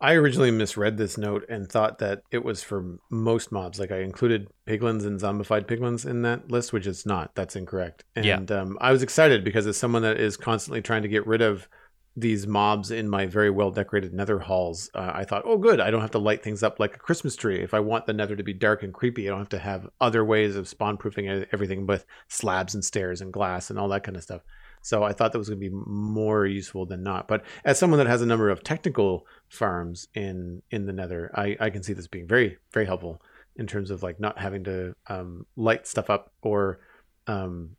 I originally misread this note and thought that it was for most mobs. Like I included piglins and zombified piglins in that list, which it's not. That's incorrect. And yeah. um, I was excited because as someone that is constantly trying to get rid of these mobs in my very well decorated nether halls, uh, I thought, oh, good. I don't have to light things up like a Christmas tree. If I want the nether to be dark and creepy, I don't have to have other ways of spawn proofing everything with slabs and stairs and glass and all that kind of stuff. So I thought that was going to be more useful than not. But as someone that has a number of technical farms in in the Nether, I, I can see this being very very helpful in terms of like not having to um, light stuff up or um,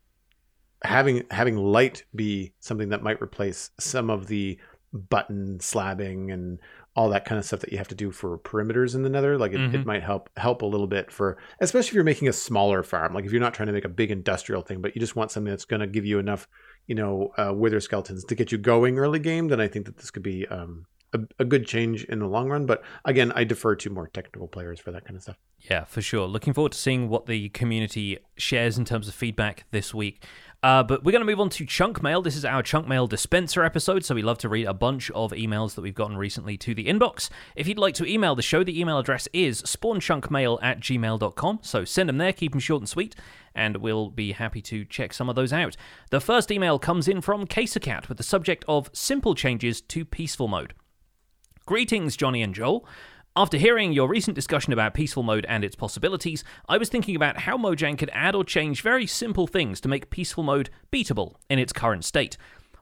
having having light be something that might replace some of the button slabbing and all that kind of stuff that you have to do for perimeters in the nether like it, mm-hmm. it might help help a little bit for especially if you're making a smaller farm like if you're not trying to make a big industrial thing but you just want something that's going to give you enough you know uh, wither skeletons to get you going early game then i think that this could be um, a, a, good change in the long run. But again, I defer to more technical players for that kind of stuff. Yeah, for sure. Looking forward to seeing what the community shares in terms of feedback this week. Uh, but we're going to move on to chunk mail. This is our chunk mail dispenser episode, so we love to read a bunch of emails that we've gotten recently to the inbox. If you'd like to email the show, the email address is spawnchunkmail at gmail.com. So send them there, keep them short and sweet, and we'll be happy to check some of those out. The first email comes in from Casecat with the subject of simple changes to peaceful mode. Greetings, Jonny and Joel. After hearing your recent discussion about peaceful mode and its possibilities, I was thinking about how Mojang could add or change very simple things to make peaceful mode beatable in its current state.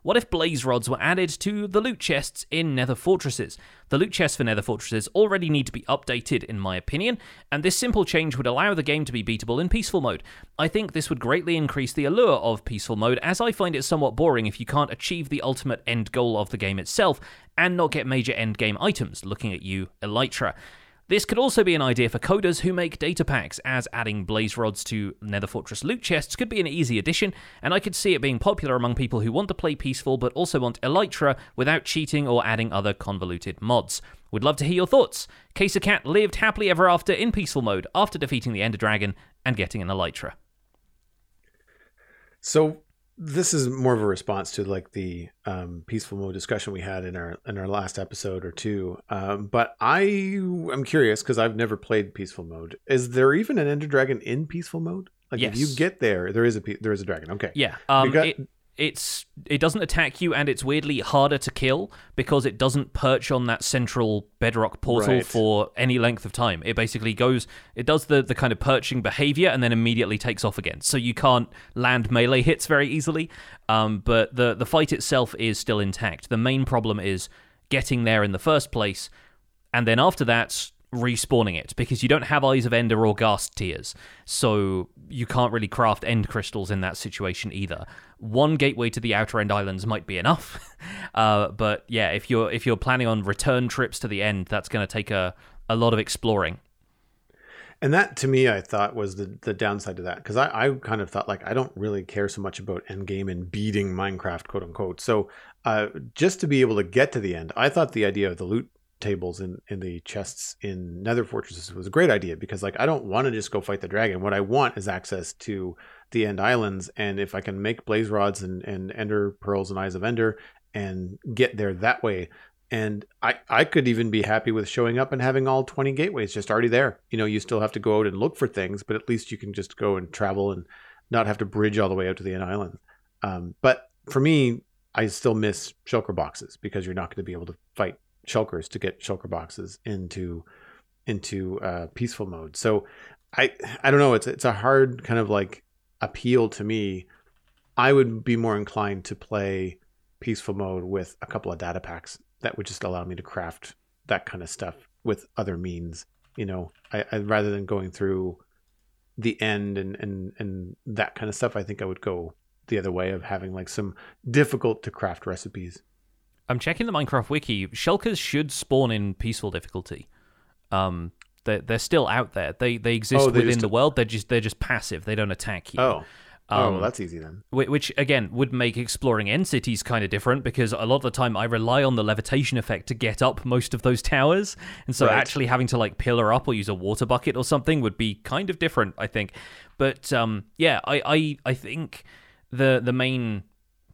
What if blaze rods were added to the loot chests in nether fortresses? The loot chests for nether fortresses already need to be updated, in my opinion, and this simple change would allow the game to be beatable in peaceful mode. I think this would greatly increase the allure of peaceful mode, as I find it somewhat boring if you can't achieve the ultimate end goal of the game itself and not get major end game items, looking at you, Elytra. This could also be an idea for coders who make data packs, as adding blaze rods to Nether Fortress loot chests could be an easy addition, and I could see it being popular among people who want to play peaceful but also want Elytra without cheating or adding other convoluted mods. Would love to hear your thoughts. Casecat lived happily ever after in peaceful mode after defeating the Ender Dragon and getting an Elytra. So this is more of a response to like the um, peaceful mode discussion we had in our in our last episode or two. Um, but I am curious because I've never played peaceful mode. Is there even an Ender Dragon in peaceful mode? Like yes. if you get there, there is a there is a dragon. Okay. Yeah. Um, it, it's it doesn't attack you and it's weirdly harder to kill because it doesn't perch on that central bedrock portal right. for any length of time it basically goes it does the the kind of perching behavior and then immediately takes off again so you can't land melee hits very easily um, but the the fight itself is still intact the main problem is getting there in the first place and then after that respawning it because you don't have Eyes of Ender or Ghast tears, so you can't really craft End crystals in that situation either. One gateway to the Outer End Islands might be enough, <laughs> uh, but yeah, if you're if you're planning on return trips to the end, that's going to take a a lot of exploring. And that to me, I thought was the, the downside to that because I, I kind of thought like I don't really care so much about endgame and beating Minecraft, quote unquote. So uh, just to be able to get to the end, I thought the idea of the loot tables in in the chests in nether fortresses was a great idea because like i don't want to just go fight the dragon. What i want is access to the end islands and if i can make blaze rods and, and ender pearls and eyes of ender and get there that way. And I, I could even be happy with showing up and having all 20 gateways just already there. You know you still have to go out and look for things but at least you can just go and travel and not have to bridge all the way out to the end island. Um, but for me i still miss shulker boxes because you're not going to be able to fight shulkers to get shulker boxes into into uh, peaceful mode. So I I don't know. It's it's a hard kind of like appeal to me. I would be more inclined to play peaceful mode with a couple of data packs that would just allow me to craft that kind of stuff with other means. You know, I, I rather than going through the end and and and that kind of stuff. I think I would go the other way of having like some difficult to craft recipes. I'm checking the Minecraft wiki. Shulkers should spawn in peaceful difficulty. Um, they're, they're still out there. They they exist oh, within the world. They're just they're just passive. They don't attack you. Oh. Um, oh, well, um, that's easy then. Which again would make exploring end cities kind of different because a lot of the time I rely on the levitation effect to get up most of those towers, and so right. actually having to like pillar up or use a water bucket or something would be kind of different, I think. But um, yeah, I, I I think the the main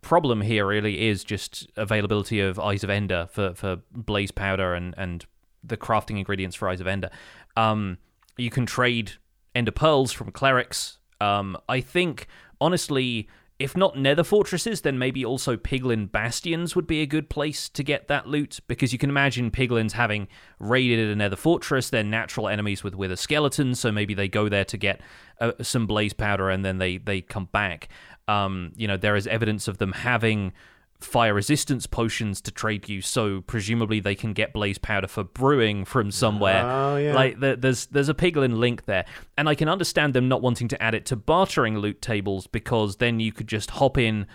problem here really is just availability of Eyes of Ender for, for Blaze Powder and, and the crafting ingredients for Eyes of Ender. Um, you can trade Ender Pearls from clerics. Um, I think, honestly, if not nether fortresses, then maybe also piglin bastions would be a good place to get that loot because you can imagine piglins having raided a nether fortress. They're natural enemies with wither skeletons, so maybe they go there to get uh, some blaze powder and then they they come back. Um, you know, there is evidence of them having fire resistance potions to trade you, so presumably they can get blaze powder for brewing from somewhere. Oh, yeah. Like there's there's a piglin link there, and I can understand them not wanting to add it to bartering loot tables because then you could just hop in.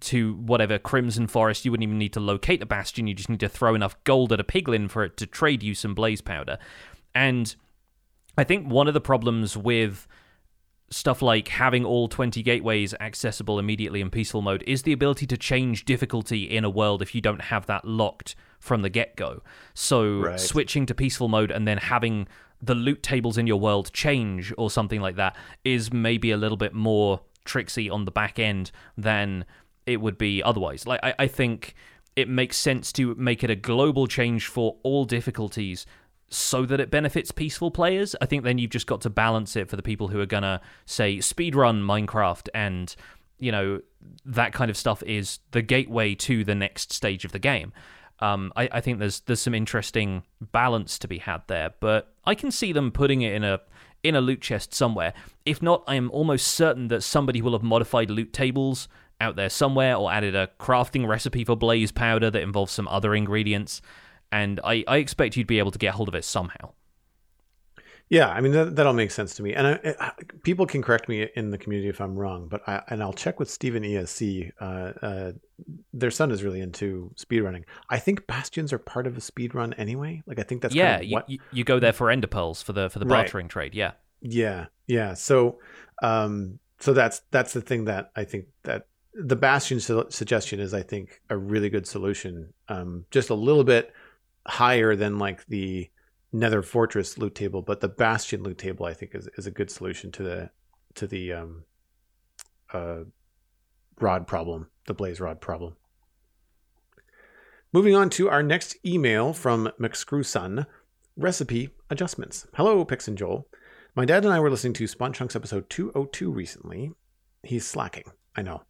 to whatever Crimson Forest, you wouldn't even need to locate the bastion. You just need to throw enough gold at a piglin for it to trade you some blaze powder. And I think one of the problems with stuff like having all 20 gateways accessible immediately in peaceful mode is the ability to change difficulty in a world if you don't have that locked from the get-go. So Right. switching to peaceful mode and then having the loot tables in your world change or something like that is maybe a little bit more tricksy on the back end than it would be otherwise. Like I, I think it makes sense to make it a global change for all difficulties so that it benefits peaceful players. I think then you've just got to balance it for the people who are gonna say speedrun Minecraft and you know that kind of stuff is the gateway to the next stage of the game. Um, I, I think there's there's some interesting balance to be had there, but I can see them putting it in a in a loot chest somewhere. If not, I am almost certain that somebody will have modified loot tables out there somewhere or added a crafting recipe for blaze powder that involves some other ingredients. And I, I expect you'd be able to get hold of it somehow. Yeah, I mean that that all makes sense to me, and I, I, people can correct me in the community if I'm wrong, but I and I'll check with Stephen ESC. Uh, uh, their son is really into speedrunning. I think bastions are part of a speedrun anyway. Like I think that's yeah, kind of you, what you, go there for ender pearls for the for the Right. bartering trade. Yeah, Yeah, yeah. So, um, so that's that's the thing that I think that the Bastion su- suggestion is, I think, a really good solution. Um, just a little bit higher than like the Nether Fortress loot table, but the Bastion loot table, I think, is is a good solution to the to the um, uh, rod problem, the blaze rod problem. Moving on to our next email from McScrewson. Recipe adjustments. Hello, Pix and Joel. My dad and I were listening to Spawn Chunks episode 202 recently. He's slacking, I know.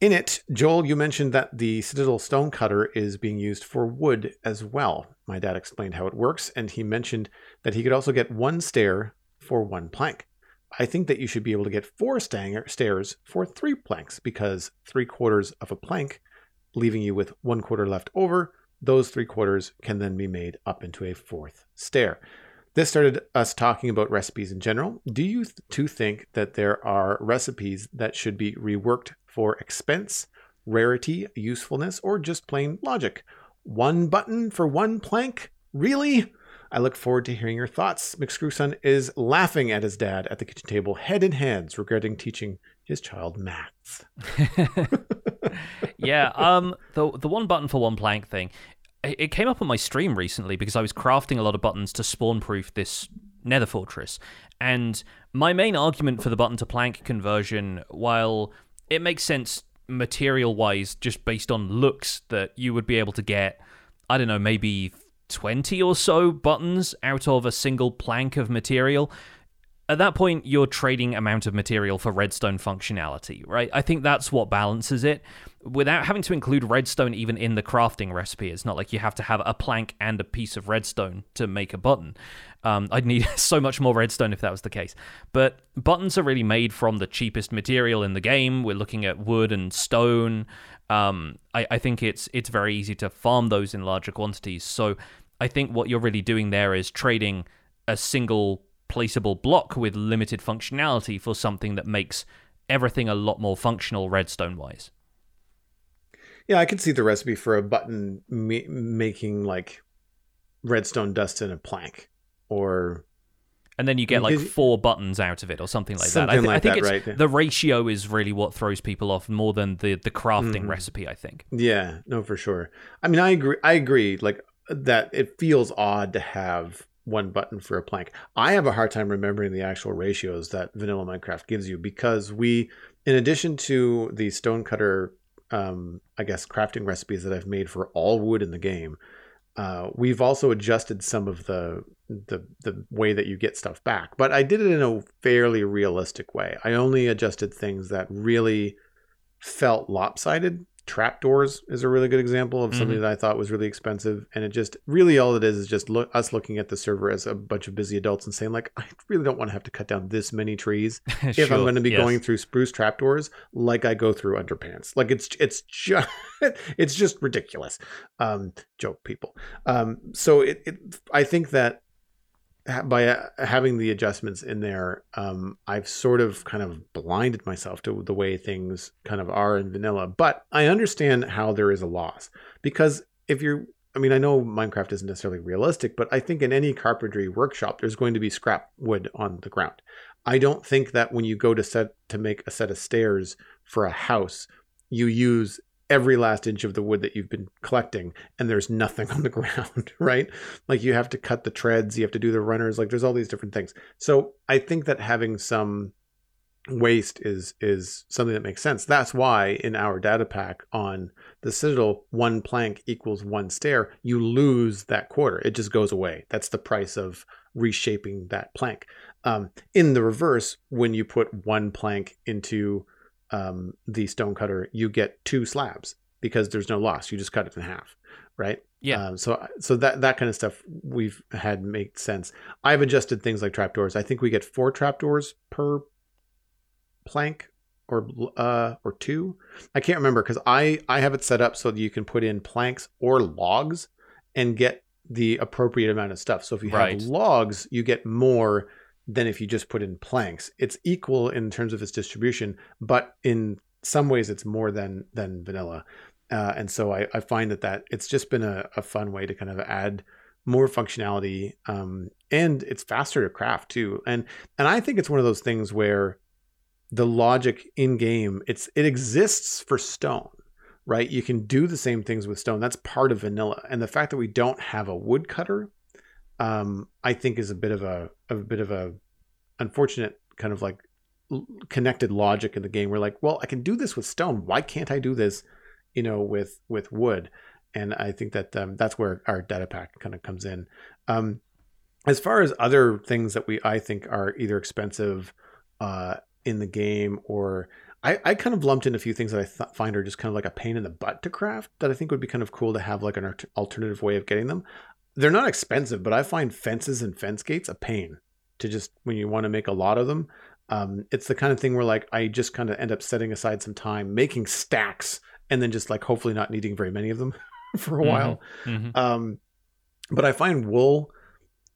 In it, Joel, you mentioned that the Citadel Stone Cutter is being used for wood as well. My dad explained how it works, and he mentioned that he could also get one stair for one plank. I think that you should be able to get four stairs for three planks because three quarters of a plank, leaving you with one quarter left over, those three quarters can then be made up into a fourth stair. This started us talking about recipes in general. Do you two think that there are recipes that should be reworked for expense, rarity, usefulness, or just plain logic? One button for one plank? Really? I look forward to hearing your thoughts. McScrewson is laughing at his dad at the kitchen table, head in hands, regretting teaching his child maths. <laughs> yeah. Um, the the one button for one plank thing, it, it came up on my stream recently because I was crafting a lot of buttons to spawn proof this Nether Fortress, and my main argument for the button to plank conversion, while it makes sense material wise, just based on looks, that you would be able to get, I don't know, maybe. 20 or so buttons out of a single plank of material at that point you're trading amount of material for redstone functionality right i think that's what balances it without having to include redstone even in the crafting recipe. It's not like you have to have a plank and a piece of redstone to make a button. Um, i'd need <laughs> so much more redstone if that was the case. But buttons are really made from the cheapest material in the game. We're looking at wood and stone. Um, I, I think it's it's very easy to farm those in larger quantities. So i think what you're really doing there is trading a single placeable block with limited functionality for something that makes everything a lot more functional redstone wise. Yeah, I could see the recipe for a button ma- making like redstone dust in a plank or And then you get like four buttons out of it or something like that. I, Something thi- I like think that, it's right, the ratio is really what throws people off more than the the crafting Mhm. recipe, I think. Yeah, no, for sure. I mean, I agree. I agree. Like that, it feels odd to have one button for a plank. I have a hard time remembering the actual ratios that Vanilla Minecraft gives you because we, in addition to the stonecutter, um, I guess crafting recipes that I've made for all wood in the game, uh, we've also adjusted some of the the the way that you get stuff back. But I did it in a fairly realistic way. I only adjusted things that really felt lopsided. Trapdoors is a really good example of something that I thought was really expensive, and it just really all it is is just look, us looking at the server as a bunch of busy adults and saying like, I really don't want to have to cut down this many trees <laughs> if I'm going to be yes. going through spruce trapdoors like I go through underpants. Like it's it's just <laughs> it's just ridiculous. Um, joke people. Um, so it, it I think that by uh, having the adjustments in there, um, I've sort of kind of blinded myself to the way things kind of are in vanilla. But I understand how there is a loss because if you're, I mean, I know Minecraft isn't necessarily realistic, but I think in any carpentry workshop, there's going to be scrap wood on the ground. I don't think that when you go to set to make a set of stairs for a house, you use every last inch of the wood that you've been collecting and there's nothing <laughs> on the ground, <laughs> right? Like you have to cut the treads, you have to do the runners, like there's all these different things. So I think that having some waste is is something that makes sense. That's why in our data pack on the Citadel, one plank equals one stair, you lose that quarter. It just goes away. That's the price of reshaping that plank. Um, in the reverse, when you put one plank into um, the stonecutter, you get two slabs because there's no loss. You just cut it in half, right? Yeah. Um, so so that that kind of stuff we've had make sense. I've adjusted things like trapdoors. I think we get four trapdoors per plank or uh or two. I can't remember because I I have it set up so that you can put in planks or logs and get the appropriate amount of stuff. So if you have logs, you get more than if you just put in planks. It's equal in terms of its distribution, but in some ways it's more than than vanilla. Uh, and so I, I find that that it's just been a, a fun way to kind of add more functionality um, and it's faster to craft too and and i think it's one of those things where the logic in game it's it exists for stone right you can do the same things with stone that's part of vanilla and the fact that we don't have a woodcutter um, i think is a bit of a, a bit of a unfortunate kind of like connected logic in the game we're like well i can do this with stone. Why can't i do this you know with with wood? And i think that um, that's where our data pack kind of comes in. Um, as far as other things that we i think are either expensive uh, in the game or I, I kind of lumped in a few things that I th- find are just kind of like a pain in the butt to craft that I think would be kind of cool to have like an alt- alternative way of getting them. They're not expensive, but I find fences and fence gates a pain to just when you want to make a lot of them. Um, it's the kind of thing where like I just kind of end up setting aside some time making stacks and then just like hopefully not needing very many of them <laughs> for a Mhm. while. Mhm. Um, but I find wool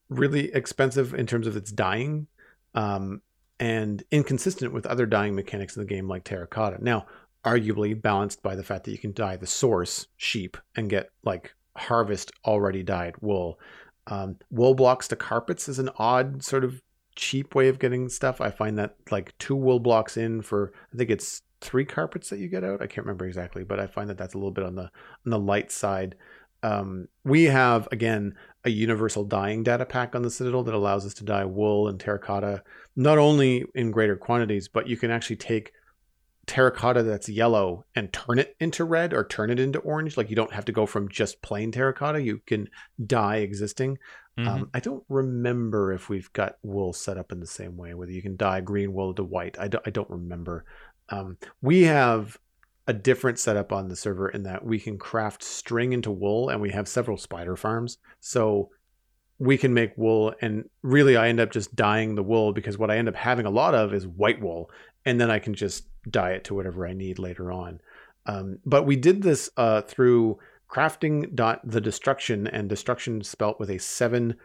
really expensive in terms of its dyeing um, and inconsistent with other dyeing mechanics in the game like terracotta. Now, arguably balanced by the fact that you can dye the source sheep and get like harvest already dyed wool. Um, wool blocks to carpets is an odd sort of cheap way of getting stuff. I find that like two wool blocks in for I think it's three carpets that you get out. I can't remember exactly, but I find that that's a little bit on the on the light side. Um, we have again a universal dyeing data pack on the Citadel that allows us to dye wool and terracotta not only in greater quantities, but you can actually take terracotta that's yellow and turn it into red or turn it into orange. Like you don't have to go from just plain terracotta. You can dye existing. Mhm. Um, I don't remember if we've got wool set up in the same way, whether you can dye green wool to white. I don't, I don't remember. Um, we have a different setup on the server in that we can craft string into wool and we have several spider farms. So we can make wool and really I end up just dyeing the wool because what I end up having a lot of is white wool and then I can just dye it to whatever I need later on. Um, but we did this uh, through crafting dot the destruction and destruction spelt with a seven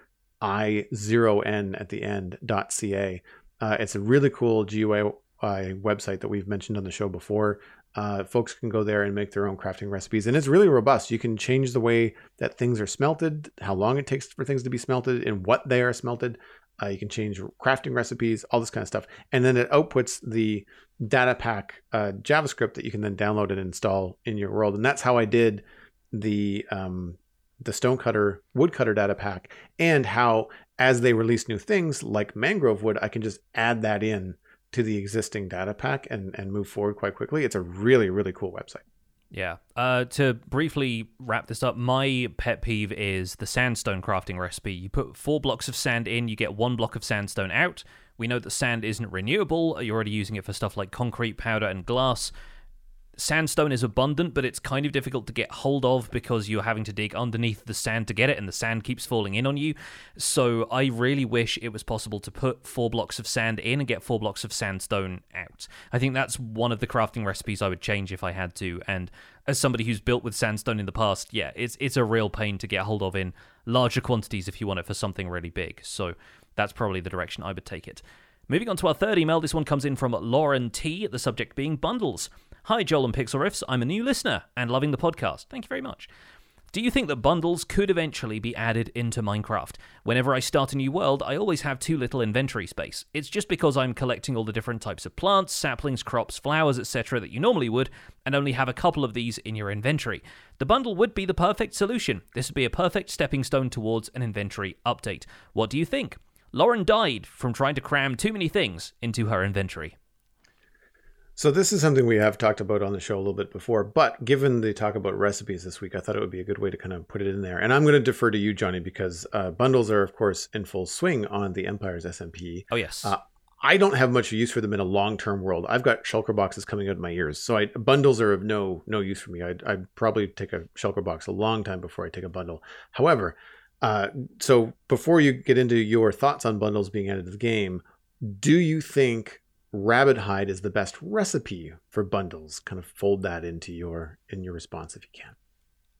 i zero n at the end dot ca. Uh, it's a really cool GUI website that we've mentioned on the show before. Uh, folks can go there and make their own crafting recipes, and it's really robust. You can change the way that things are smelted, how long it takes for things to be smelted, and what they are smelted. Uh, you can change crafting recipes, all this kind of stuff, and then it outputs the data pack uh, JavaScript that you can then download and install in your world. And that's how I did the um, the stonecutter woodcutter data pack, and how as they release new things like mangrove wood, I can just add that in to the existing data pack and and move forward quite quickly. It's a really really cool website. Yeah. Uh, to briefly wrap this up, my pet peeve is the sandstone crafting recipe. You put four blocks of sand in, you get one block of sandstone out. We know that sand isn't renewable. You're already using it for stuff like concrete, powder, and glass. Sandstone is abundant, but it's kind of difficult to get hold of because you're having to dig underneath the sand to get it, and the sand keeps falling in on you. So I really wish it was possible to put four blocks of sand in and get four blocks of sandstone out. I think that's one of the crafting recipes I would change if I had to. And as somebody who's built with sandstone in the past, yeah, it's it's a real pain to get hold of in larger quantities if you want it for something really big. So that's probably the direction I would take it. Moving on to our third email, this one comes in from Lauren T, the subject being bundles. Hi, Joel and Pixlriffs. I'm a new listener and loving the podcast. Thank you very much. Do you think that bundles could eventually be added into Minecraft? Whenever I start a new world, I always have too little inventory space. It's just because I'm collecting all the different types of plants, saplings, crops, flowers, etc. that you normally would, and only have a couple of these in your inventory. The bundle would be the perfect solution. This would be a perfect stepping stone towards an inventory update. What do you think? Lauren died from trying to cram too many things into her inventory. So this is something we have talked about on the show a little bit before, but given the talk about recipes this week, I thought it would be a good way to kind of put it in there. And I'm going to defer to you, Jonny, because uh, bundles are, of course, in full swing on the Empires SMP. Oh yes. Uh, I don't have much use for them in a long-term world. I've got shulker boxes coming out of my ears, so I, bundles are of no no use for me. I'd, I'd probably take a shulker box a long time before I take a bundle. However, uh, so before you get into your thoughts on bundles being added to the game, do you think rabbit hide is the best recipe for bundles? Kind of fold that into your in your response if you can.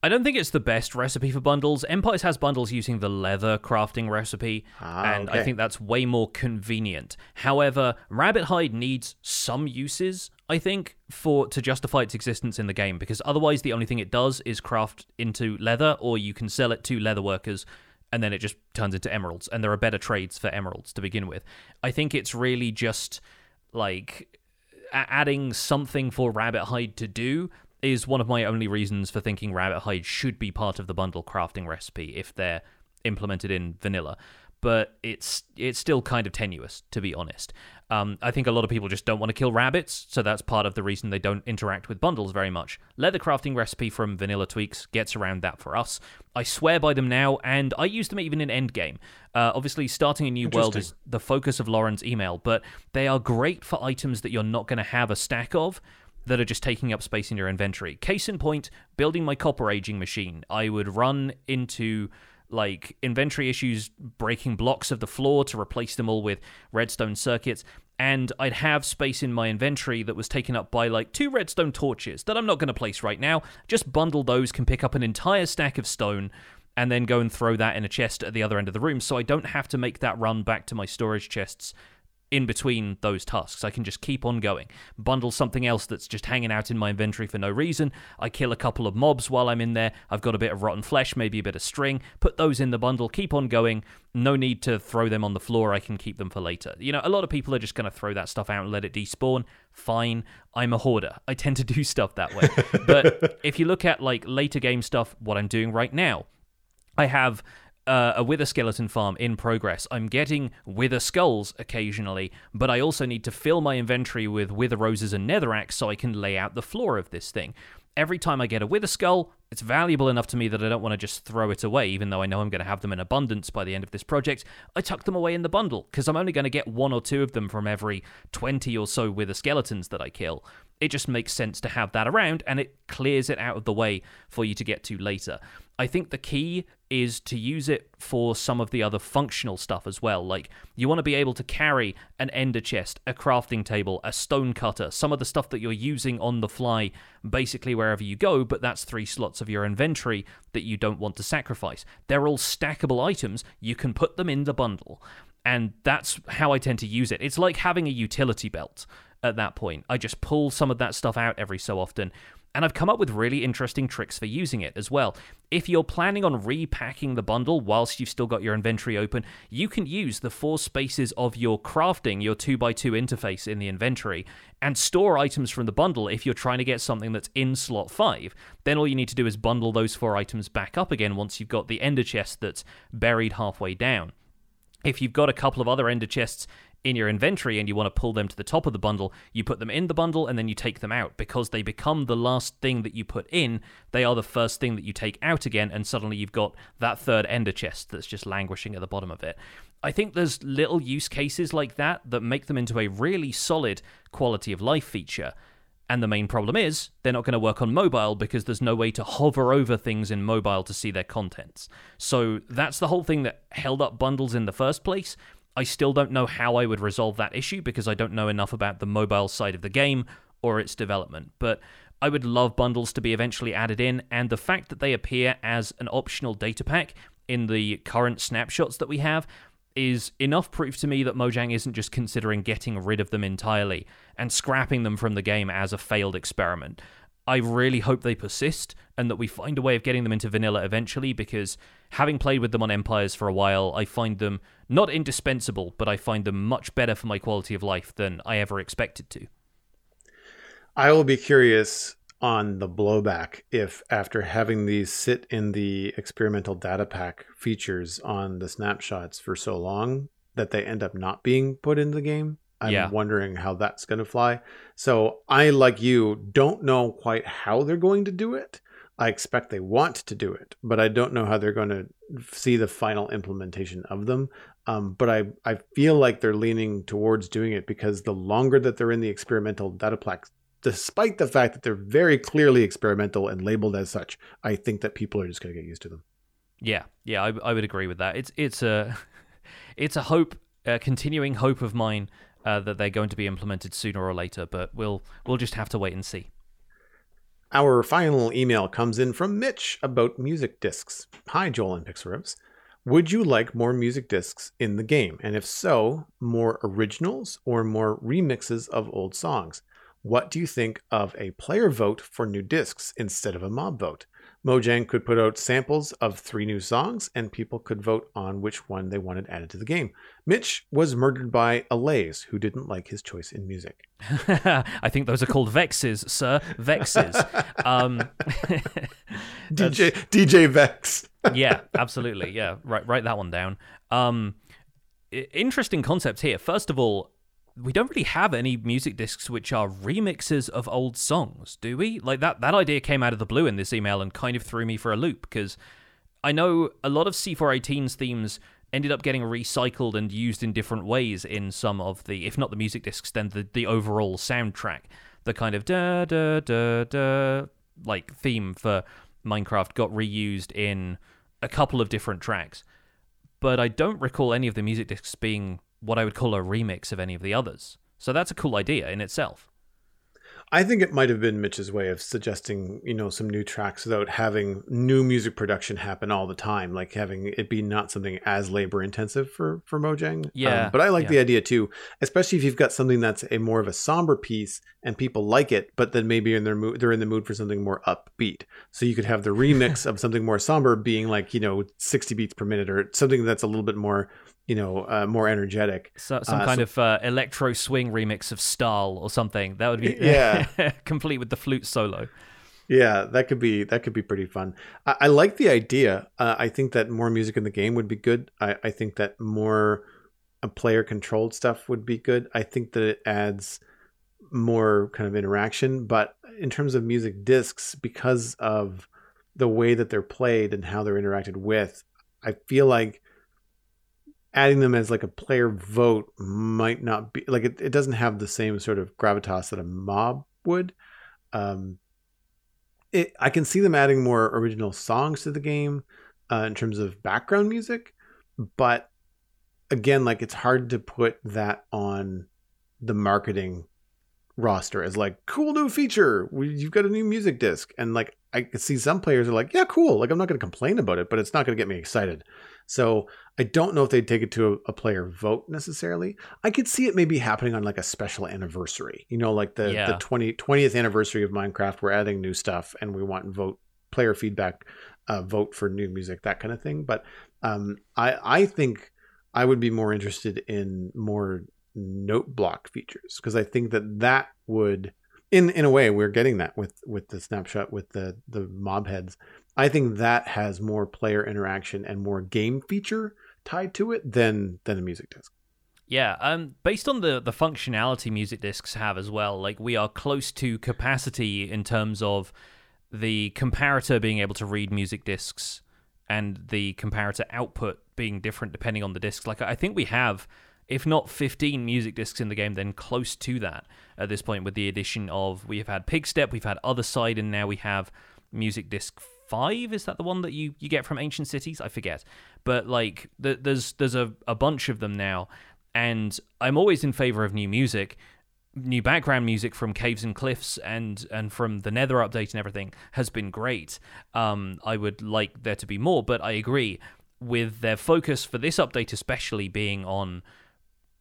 I don't think it's the best recipe for bundles. Empires has bundles using the leather crafting recipe, ah, and okay. I think that's way more convenient. However, rabbit hide needs some uses, I think, for to justify its existence in the game, because otherwise the only thing it does is craft into leather, or you can sell it to leather workers, and then it just turns into emeralds, and there are better trades for emeralds to begin with. I think it's really just like adding something for rabbit hide to do is one of my only reasons for thinking rabbit hide should be part of the bundle crafting recipe if they're implemented in vanilla but it's it's still kind of tenuous to be honest um, I think a lot of people just don't want to kill rabbits, so that's part of the reason they don't interact with bundles very much. Leather crafting recipe from Vanilla Tweaks gets around that for us. I swear by them now, and I use them even in Endgame. Uh, obviously, starting a new world is the focus of Lauren's email, but they are great for items that you're not going to have a stack of that are just taking up space in your inventory. Case in point, building my copper aging machine. I would run into like inventory issues breaking blocks of the floor to replace them all with redstone circuits and I'd have space in my inventory that was taken up by like two redstone torches that I'm not going to place right now. Just bundle those, can pick up an entire stack of stone, and then go and throw that in a chest at the other end of the room so I don't have to make that run back to my storage chests in between those tasks. I can just keep on going. Bundle something else that's just hanging out in my inventory for no reason. I kill a couple of mobs while I'm in there. I've got a bit of rotten flesh, maybe a bit of string. Put those in the bundle, keep on going. No need to throw them on the floor. I can keep them for later. You know, a lot of people are just going to throw that stuff out and let it despawn. Fine. I'm a hoarder. I tend to <laughs> do stuff that way. but <laughs> if you look at like later game stuff, what I'm doing right now, I have uh, a wither skeleton farm in progress. I'm getting wither skulls occasionally, but I also need to fill my inventory with wither roses and netherrack so I can lay out the floor of this thing. Every time I get a wither skull, it's valuable enough to me that I don't want to just throw it away, even though I know I'm going to have them in abundance by the end of this project. I tuck them away in the bundle, because I'm only going to get one or two of them from every 20 or so wither skeletons that I kill. It just makes sense to have that around, and it clears it out of the way for you to get to later. I think the key is to use it for some of the other functional stuff as well. Like, you want to be able to carry an ender chest, a crafting table, a stone cutter, some of the stuff that you're using on the fly, basically wherever you go, but that's three slots of your inventory that you don't want to sacrifice. They're all stackable items, you can put them in the bundle. And that's how I tend to use it. It's like having a utility belt at that point. I just pull some of that stuff out every so often and I've come up with really interesting tricks for using it as well. If you're planning on repacking the bundle whilst you've still got your inventory open, you can use the four spaces of your crafting, your 2x2 interface in the inventory, and store items from the bundle if you're trying to get something that's in slot 5. Then all you need to do is bundle those four items back up again once you've got the ender chest that's buried halfway down. If you've got a couple of other ender chests in your inventory and you want to pull them to the top of the bundle, you put them in the bundle and then you take them out because they become the last thing that you put in. They are the first thing that you take out again, and suddenly you've got that third ender chest that's just languishing at the bottom of it. I think there's little use cases like that that make them into a really solid quality of life feature. And the main problem is they're not going to work on mobile because there's no way to hover over things in mobile to see their contents. So that's the whole thing that held up bundles in the first place. I still don't know how I would resolve that issue because I don't know enough about the mobile side of the game or its development. But I would love bundles to be eventually added in, and the fact that they appear as an optional data pack in the current snapshots that we have is enough proof to me that Mojang isn't just considering getting rid of them entirely and scrapping them from the game as a failed experiment. I really hope they persist and that we find a way of getting them into vanilla eventually because having played with them on Empires for a while, I find them not indispensable, but I find them much better for my quality of life than I ever expected to. I will be curious on the blowback if after having these sit in the experimental data pack features on the snapshots for so long that they end up not being put in the game i'm yeah. wondering how that's going to fly so i like you don't know quite how they're going to do it i expect they want to do it but i don't know how they're going to see the final implementation of them um, but I, I feel like they're leaning towards doing it because the longer that they're in the experimental data pack despite the fact that they're very clearly experimental and labeled as such, I think that people are just going to get used to them. Yeah, yeah, I, I would agree with that. It's it's a <laughs> it's a hope, a continuing hope of mine uh, that they're going to be implemented sooner or later, but we'll we'll just have to wait and see. Our final email comes in from Mitch about music discs. Hi, Joel and Pixlriffs. Would you like more music discs in the game? And if so, more originals or more remixes of old songs? What do you think of a player vote for new discs instead of a mob vote? Mojang could put out samples of three new songs, and people could vote on which one they wanted added to the game. Mitch was murdered by Allays, who didn't like his choice in music. <laughs> I think those are called vexes, sir. Vexes. <laughs> Um, <laughs> DJ DJ Vex. yeah, absolutely. Yeah, write write that one down. Um, interesting concept here. First of all, we don't really have any music discs which are remixes of old songs, do we? Like that that idea came out of the blue in this email and kind of threw me for a loop because I know a lot of C418's themes ended up getting recycled and used in different ways in some of the if not the music discs then the the overall soundtrack. The kind of da da da da like theme for Minecraft got reused in a couple of different tracks. But I don't recall any of the music discs being what I would call a remix of any of the others. So that's a cool idea in itself. I think it might have been Mitch's way of suggesting, you know, some new tracks without having new music production happen all the time, like having it be not something as labor intensive for for Mojang. Yeah, um, but I like yeah. the idea too, especially if you've got something that's a more of a somber piece and people like it, but then maybe in their mood they're in the mood for something more upbeat. So you could have the <laughs> remix of something more somber being like you know sixty beats per minute or something that's a little bit more you know, uh, more energetic. So, some uh, kind so, of uh, electro swing remix of Stal or something. That would be <laughs> yeah, <laughs> complete with the flute solo. Yeah, that could be that could be pretty fun. I, I like the idea. Uh, I think that more music in the game would be good. I, I think that more uh, player controlled stuff would be good. I think that it adds more kind of interaction. But in terms of music discs, because of the way that they're played and how they're interacted with, I feel like adding them as like a player vote might not be like it, it doesn't have the same sort of gravitas that a mob would. Um, it, I can see them adding more original songs to the game uh, in terms of background music, but again, like it's hard to put that on the marketing roster as like cool new feature. You've got a new music disc, and like I can see some players are like, yeah, cool. Like I'm not going to complain about it, but it's not going to get me excited. So I don't know if they'd take it to a, a, player vote necessarily. I could see it maybe happening on like a special anniversary. You know, like the yeah. the 20, 20th anniversary of Minecraft. We're adding new stuff, and we want vote player feedback, uh, vote for new music, that kind of thing. But um, I I think I would be more interested in more note block features because I think that that would in in a way we're getting that with with the snapshot with the the mob heads i think that has more player interaction and more game feature tied to it than than a music disc. Yeah um based on the the functionality music discs have as well like we are close to capacity in terms of the comparator being able to read music discs and the comparator output being different depending on the discs like i think we have if not 15 music discs in the game, then close to that at this point with the addition of we've had Pigstep, we've had Other Side, and now we have music disc five. Is that the one that you, you get from Ancient Cities? I forget. But like the, there's there's a, a bunch of them now, and I'm always in favor of new music. New background music from Caves and Cliffs and and from the Nether update and everything has been great. Um, I would like there to be more, but I agree with their focus for this update, especially being on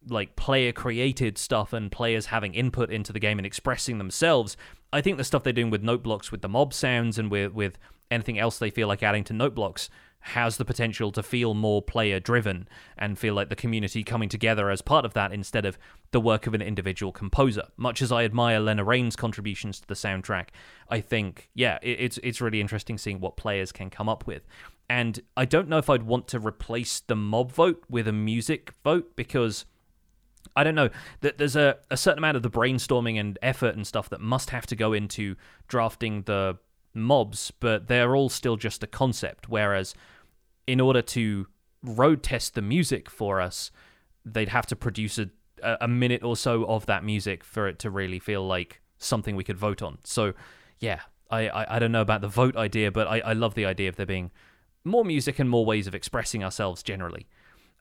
like player created stuff and players having input into the game and expressing themselves. I think the stuff they're doing with note blocks with the mob sounds and with with anything else they feel like adding to note blocks has the potential to feel more player driven and feel like the community coming together as part of that instead of the work of an individual composer. Much as I admire Lena Raine's contributions to the soundtrack, I think yeah, it's it's really interesting seeing what players can come up with. And I don't know if I'd want to replace the mob vote with a music vote because I don't know that there's a, a certain amount of the brainstorming and effort and stuff that must have to go into drafting the mobs, but they're all still just a concept. Whereas, in order to road test the music for us, they'd have to produce a, a minute or so of that music for it to really feel like something we could vote on. So, yeah, I, I, I don't know about the vote idea, but I, I love the idea of there being more music and more ways of expressing ourselves generally.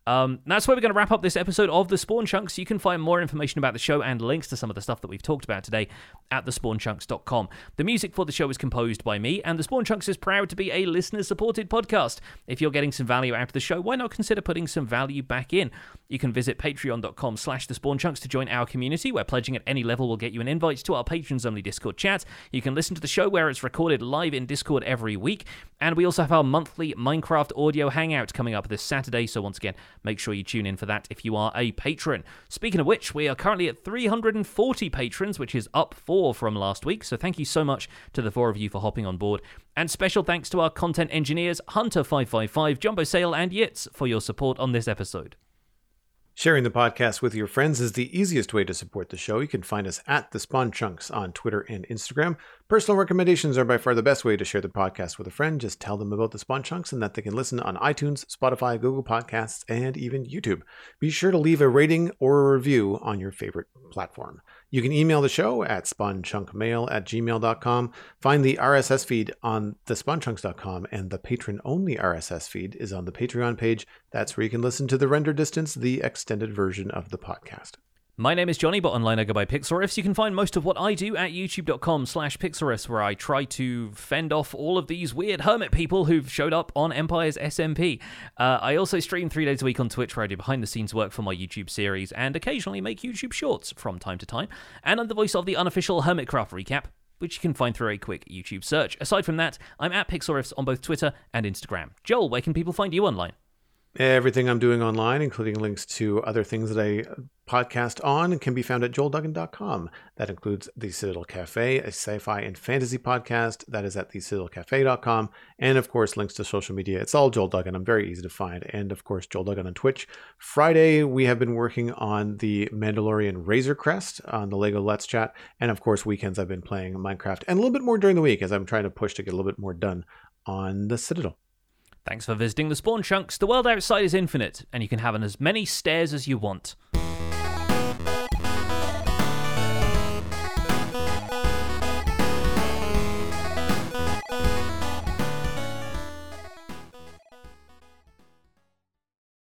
Um, that's where we're going to wrap up this episode of The Spawn Chunks. You can find more information about the show and links to some of the stuff that we've talked about today at thespawnchunks.com. The music for the show is composed by me, and The Spawn Chunks is proud to be a listener supported podcast. If you're getting some value out of the show, why not consider putting some value back in? You can visit patreon.com slash thespawnchunks to join our community, where pledging at any level will get you an invite to our patrons only Discord chat. You can listen to the show where it's recorded live in Discord every week, and we also have our monthly Minecraft audio hangout coming up this Saturday, so once again, Make sure you tune in for that if you are a patron. Speaking of which, we are currently at 340 patrons, which is up four from last week. So thank you so much to the four of you for hopping on board. And special thanks to our content engineers, Hunter555, Jumbo Sale, and Yitz for your support on this episode. Sharing the podcast with your friends is the easiest way to support the show. You can find us at The Spawn Chunks on Twitter and Instagram. Personal recommendations are by far the best way to share the podcast with a friend. Just tell them about The Spawn Chunks and that they can listen on iTunes, Spotify, Google Podcasts, and even YouTube. Be sure to leave a rating or a review on your favorite platform. You can email the show at spawnchunkmail at gmail.com. Find the RSS feed on thespawnchunks.com, and the patron only RSS feed is on the Patreon page. That's where you can listen to the render distance, the extended version of the podcast. My name is Jonny, but online I go by Pixlriffs. You can find most of what I do at youtube.com slash pixlriffs, where I try to fend off all of these weird hermit people who've showed up on Empires SMP. Uh, I also stream three days a week on Twitch, where I do behind-the-scenes work for my YouTube series, and occasionally make YouTube shorts from time to time. And I'm the voice of the unofficial Hermitcraft recap, which you can find through a quick YouTube search. Aside from that, I'm at Pixlriffs on both Twitter and Instagram. Joel, where can people find you online? Everything I'm doing online, including links to other things that I uh, podcast on, can be found at joelduggan.com. That includes The Citadel Cafe, a sci fi and fantasy podcast that is at thecitadelcafe.com. And of course, links to social media. It's all Joel Duggan. I'm very easy to find. And of course, Joel Duggan on Twitch. Friday, we have been working on the Mandalorian Razor Crest on the Lego Let's Chat. And of course, weekends I've been playing Minecraft and a little bit more during the week as I'm trying to push to get a little bit more done on the Citadel. Thanks for visiting the Spawn Chunks. The world outside is infinite, and you can have as many stairs as you want.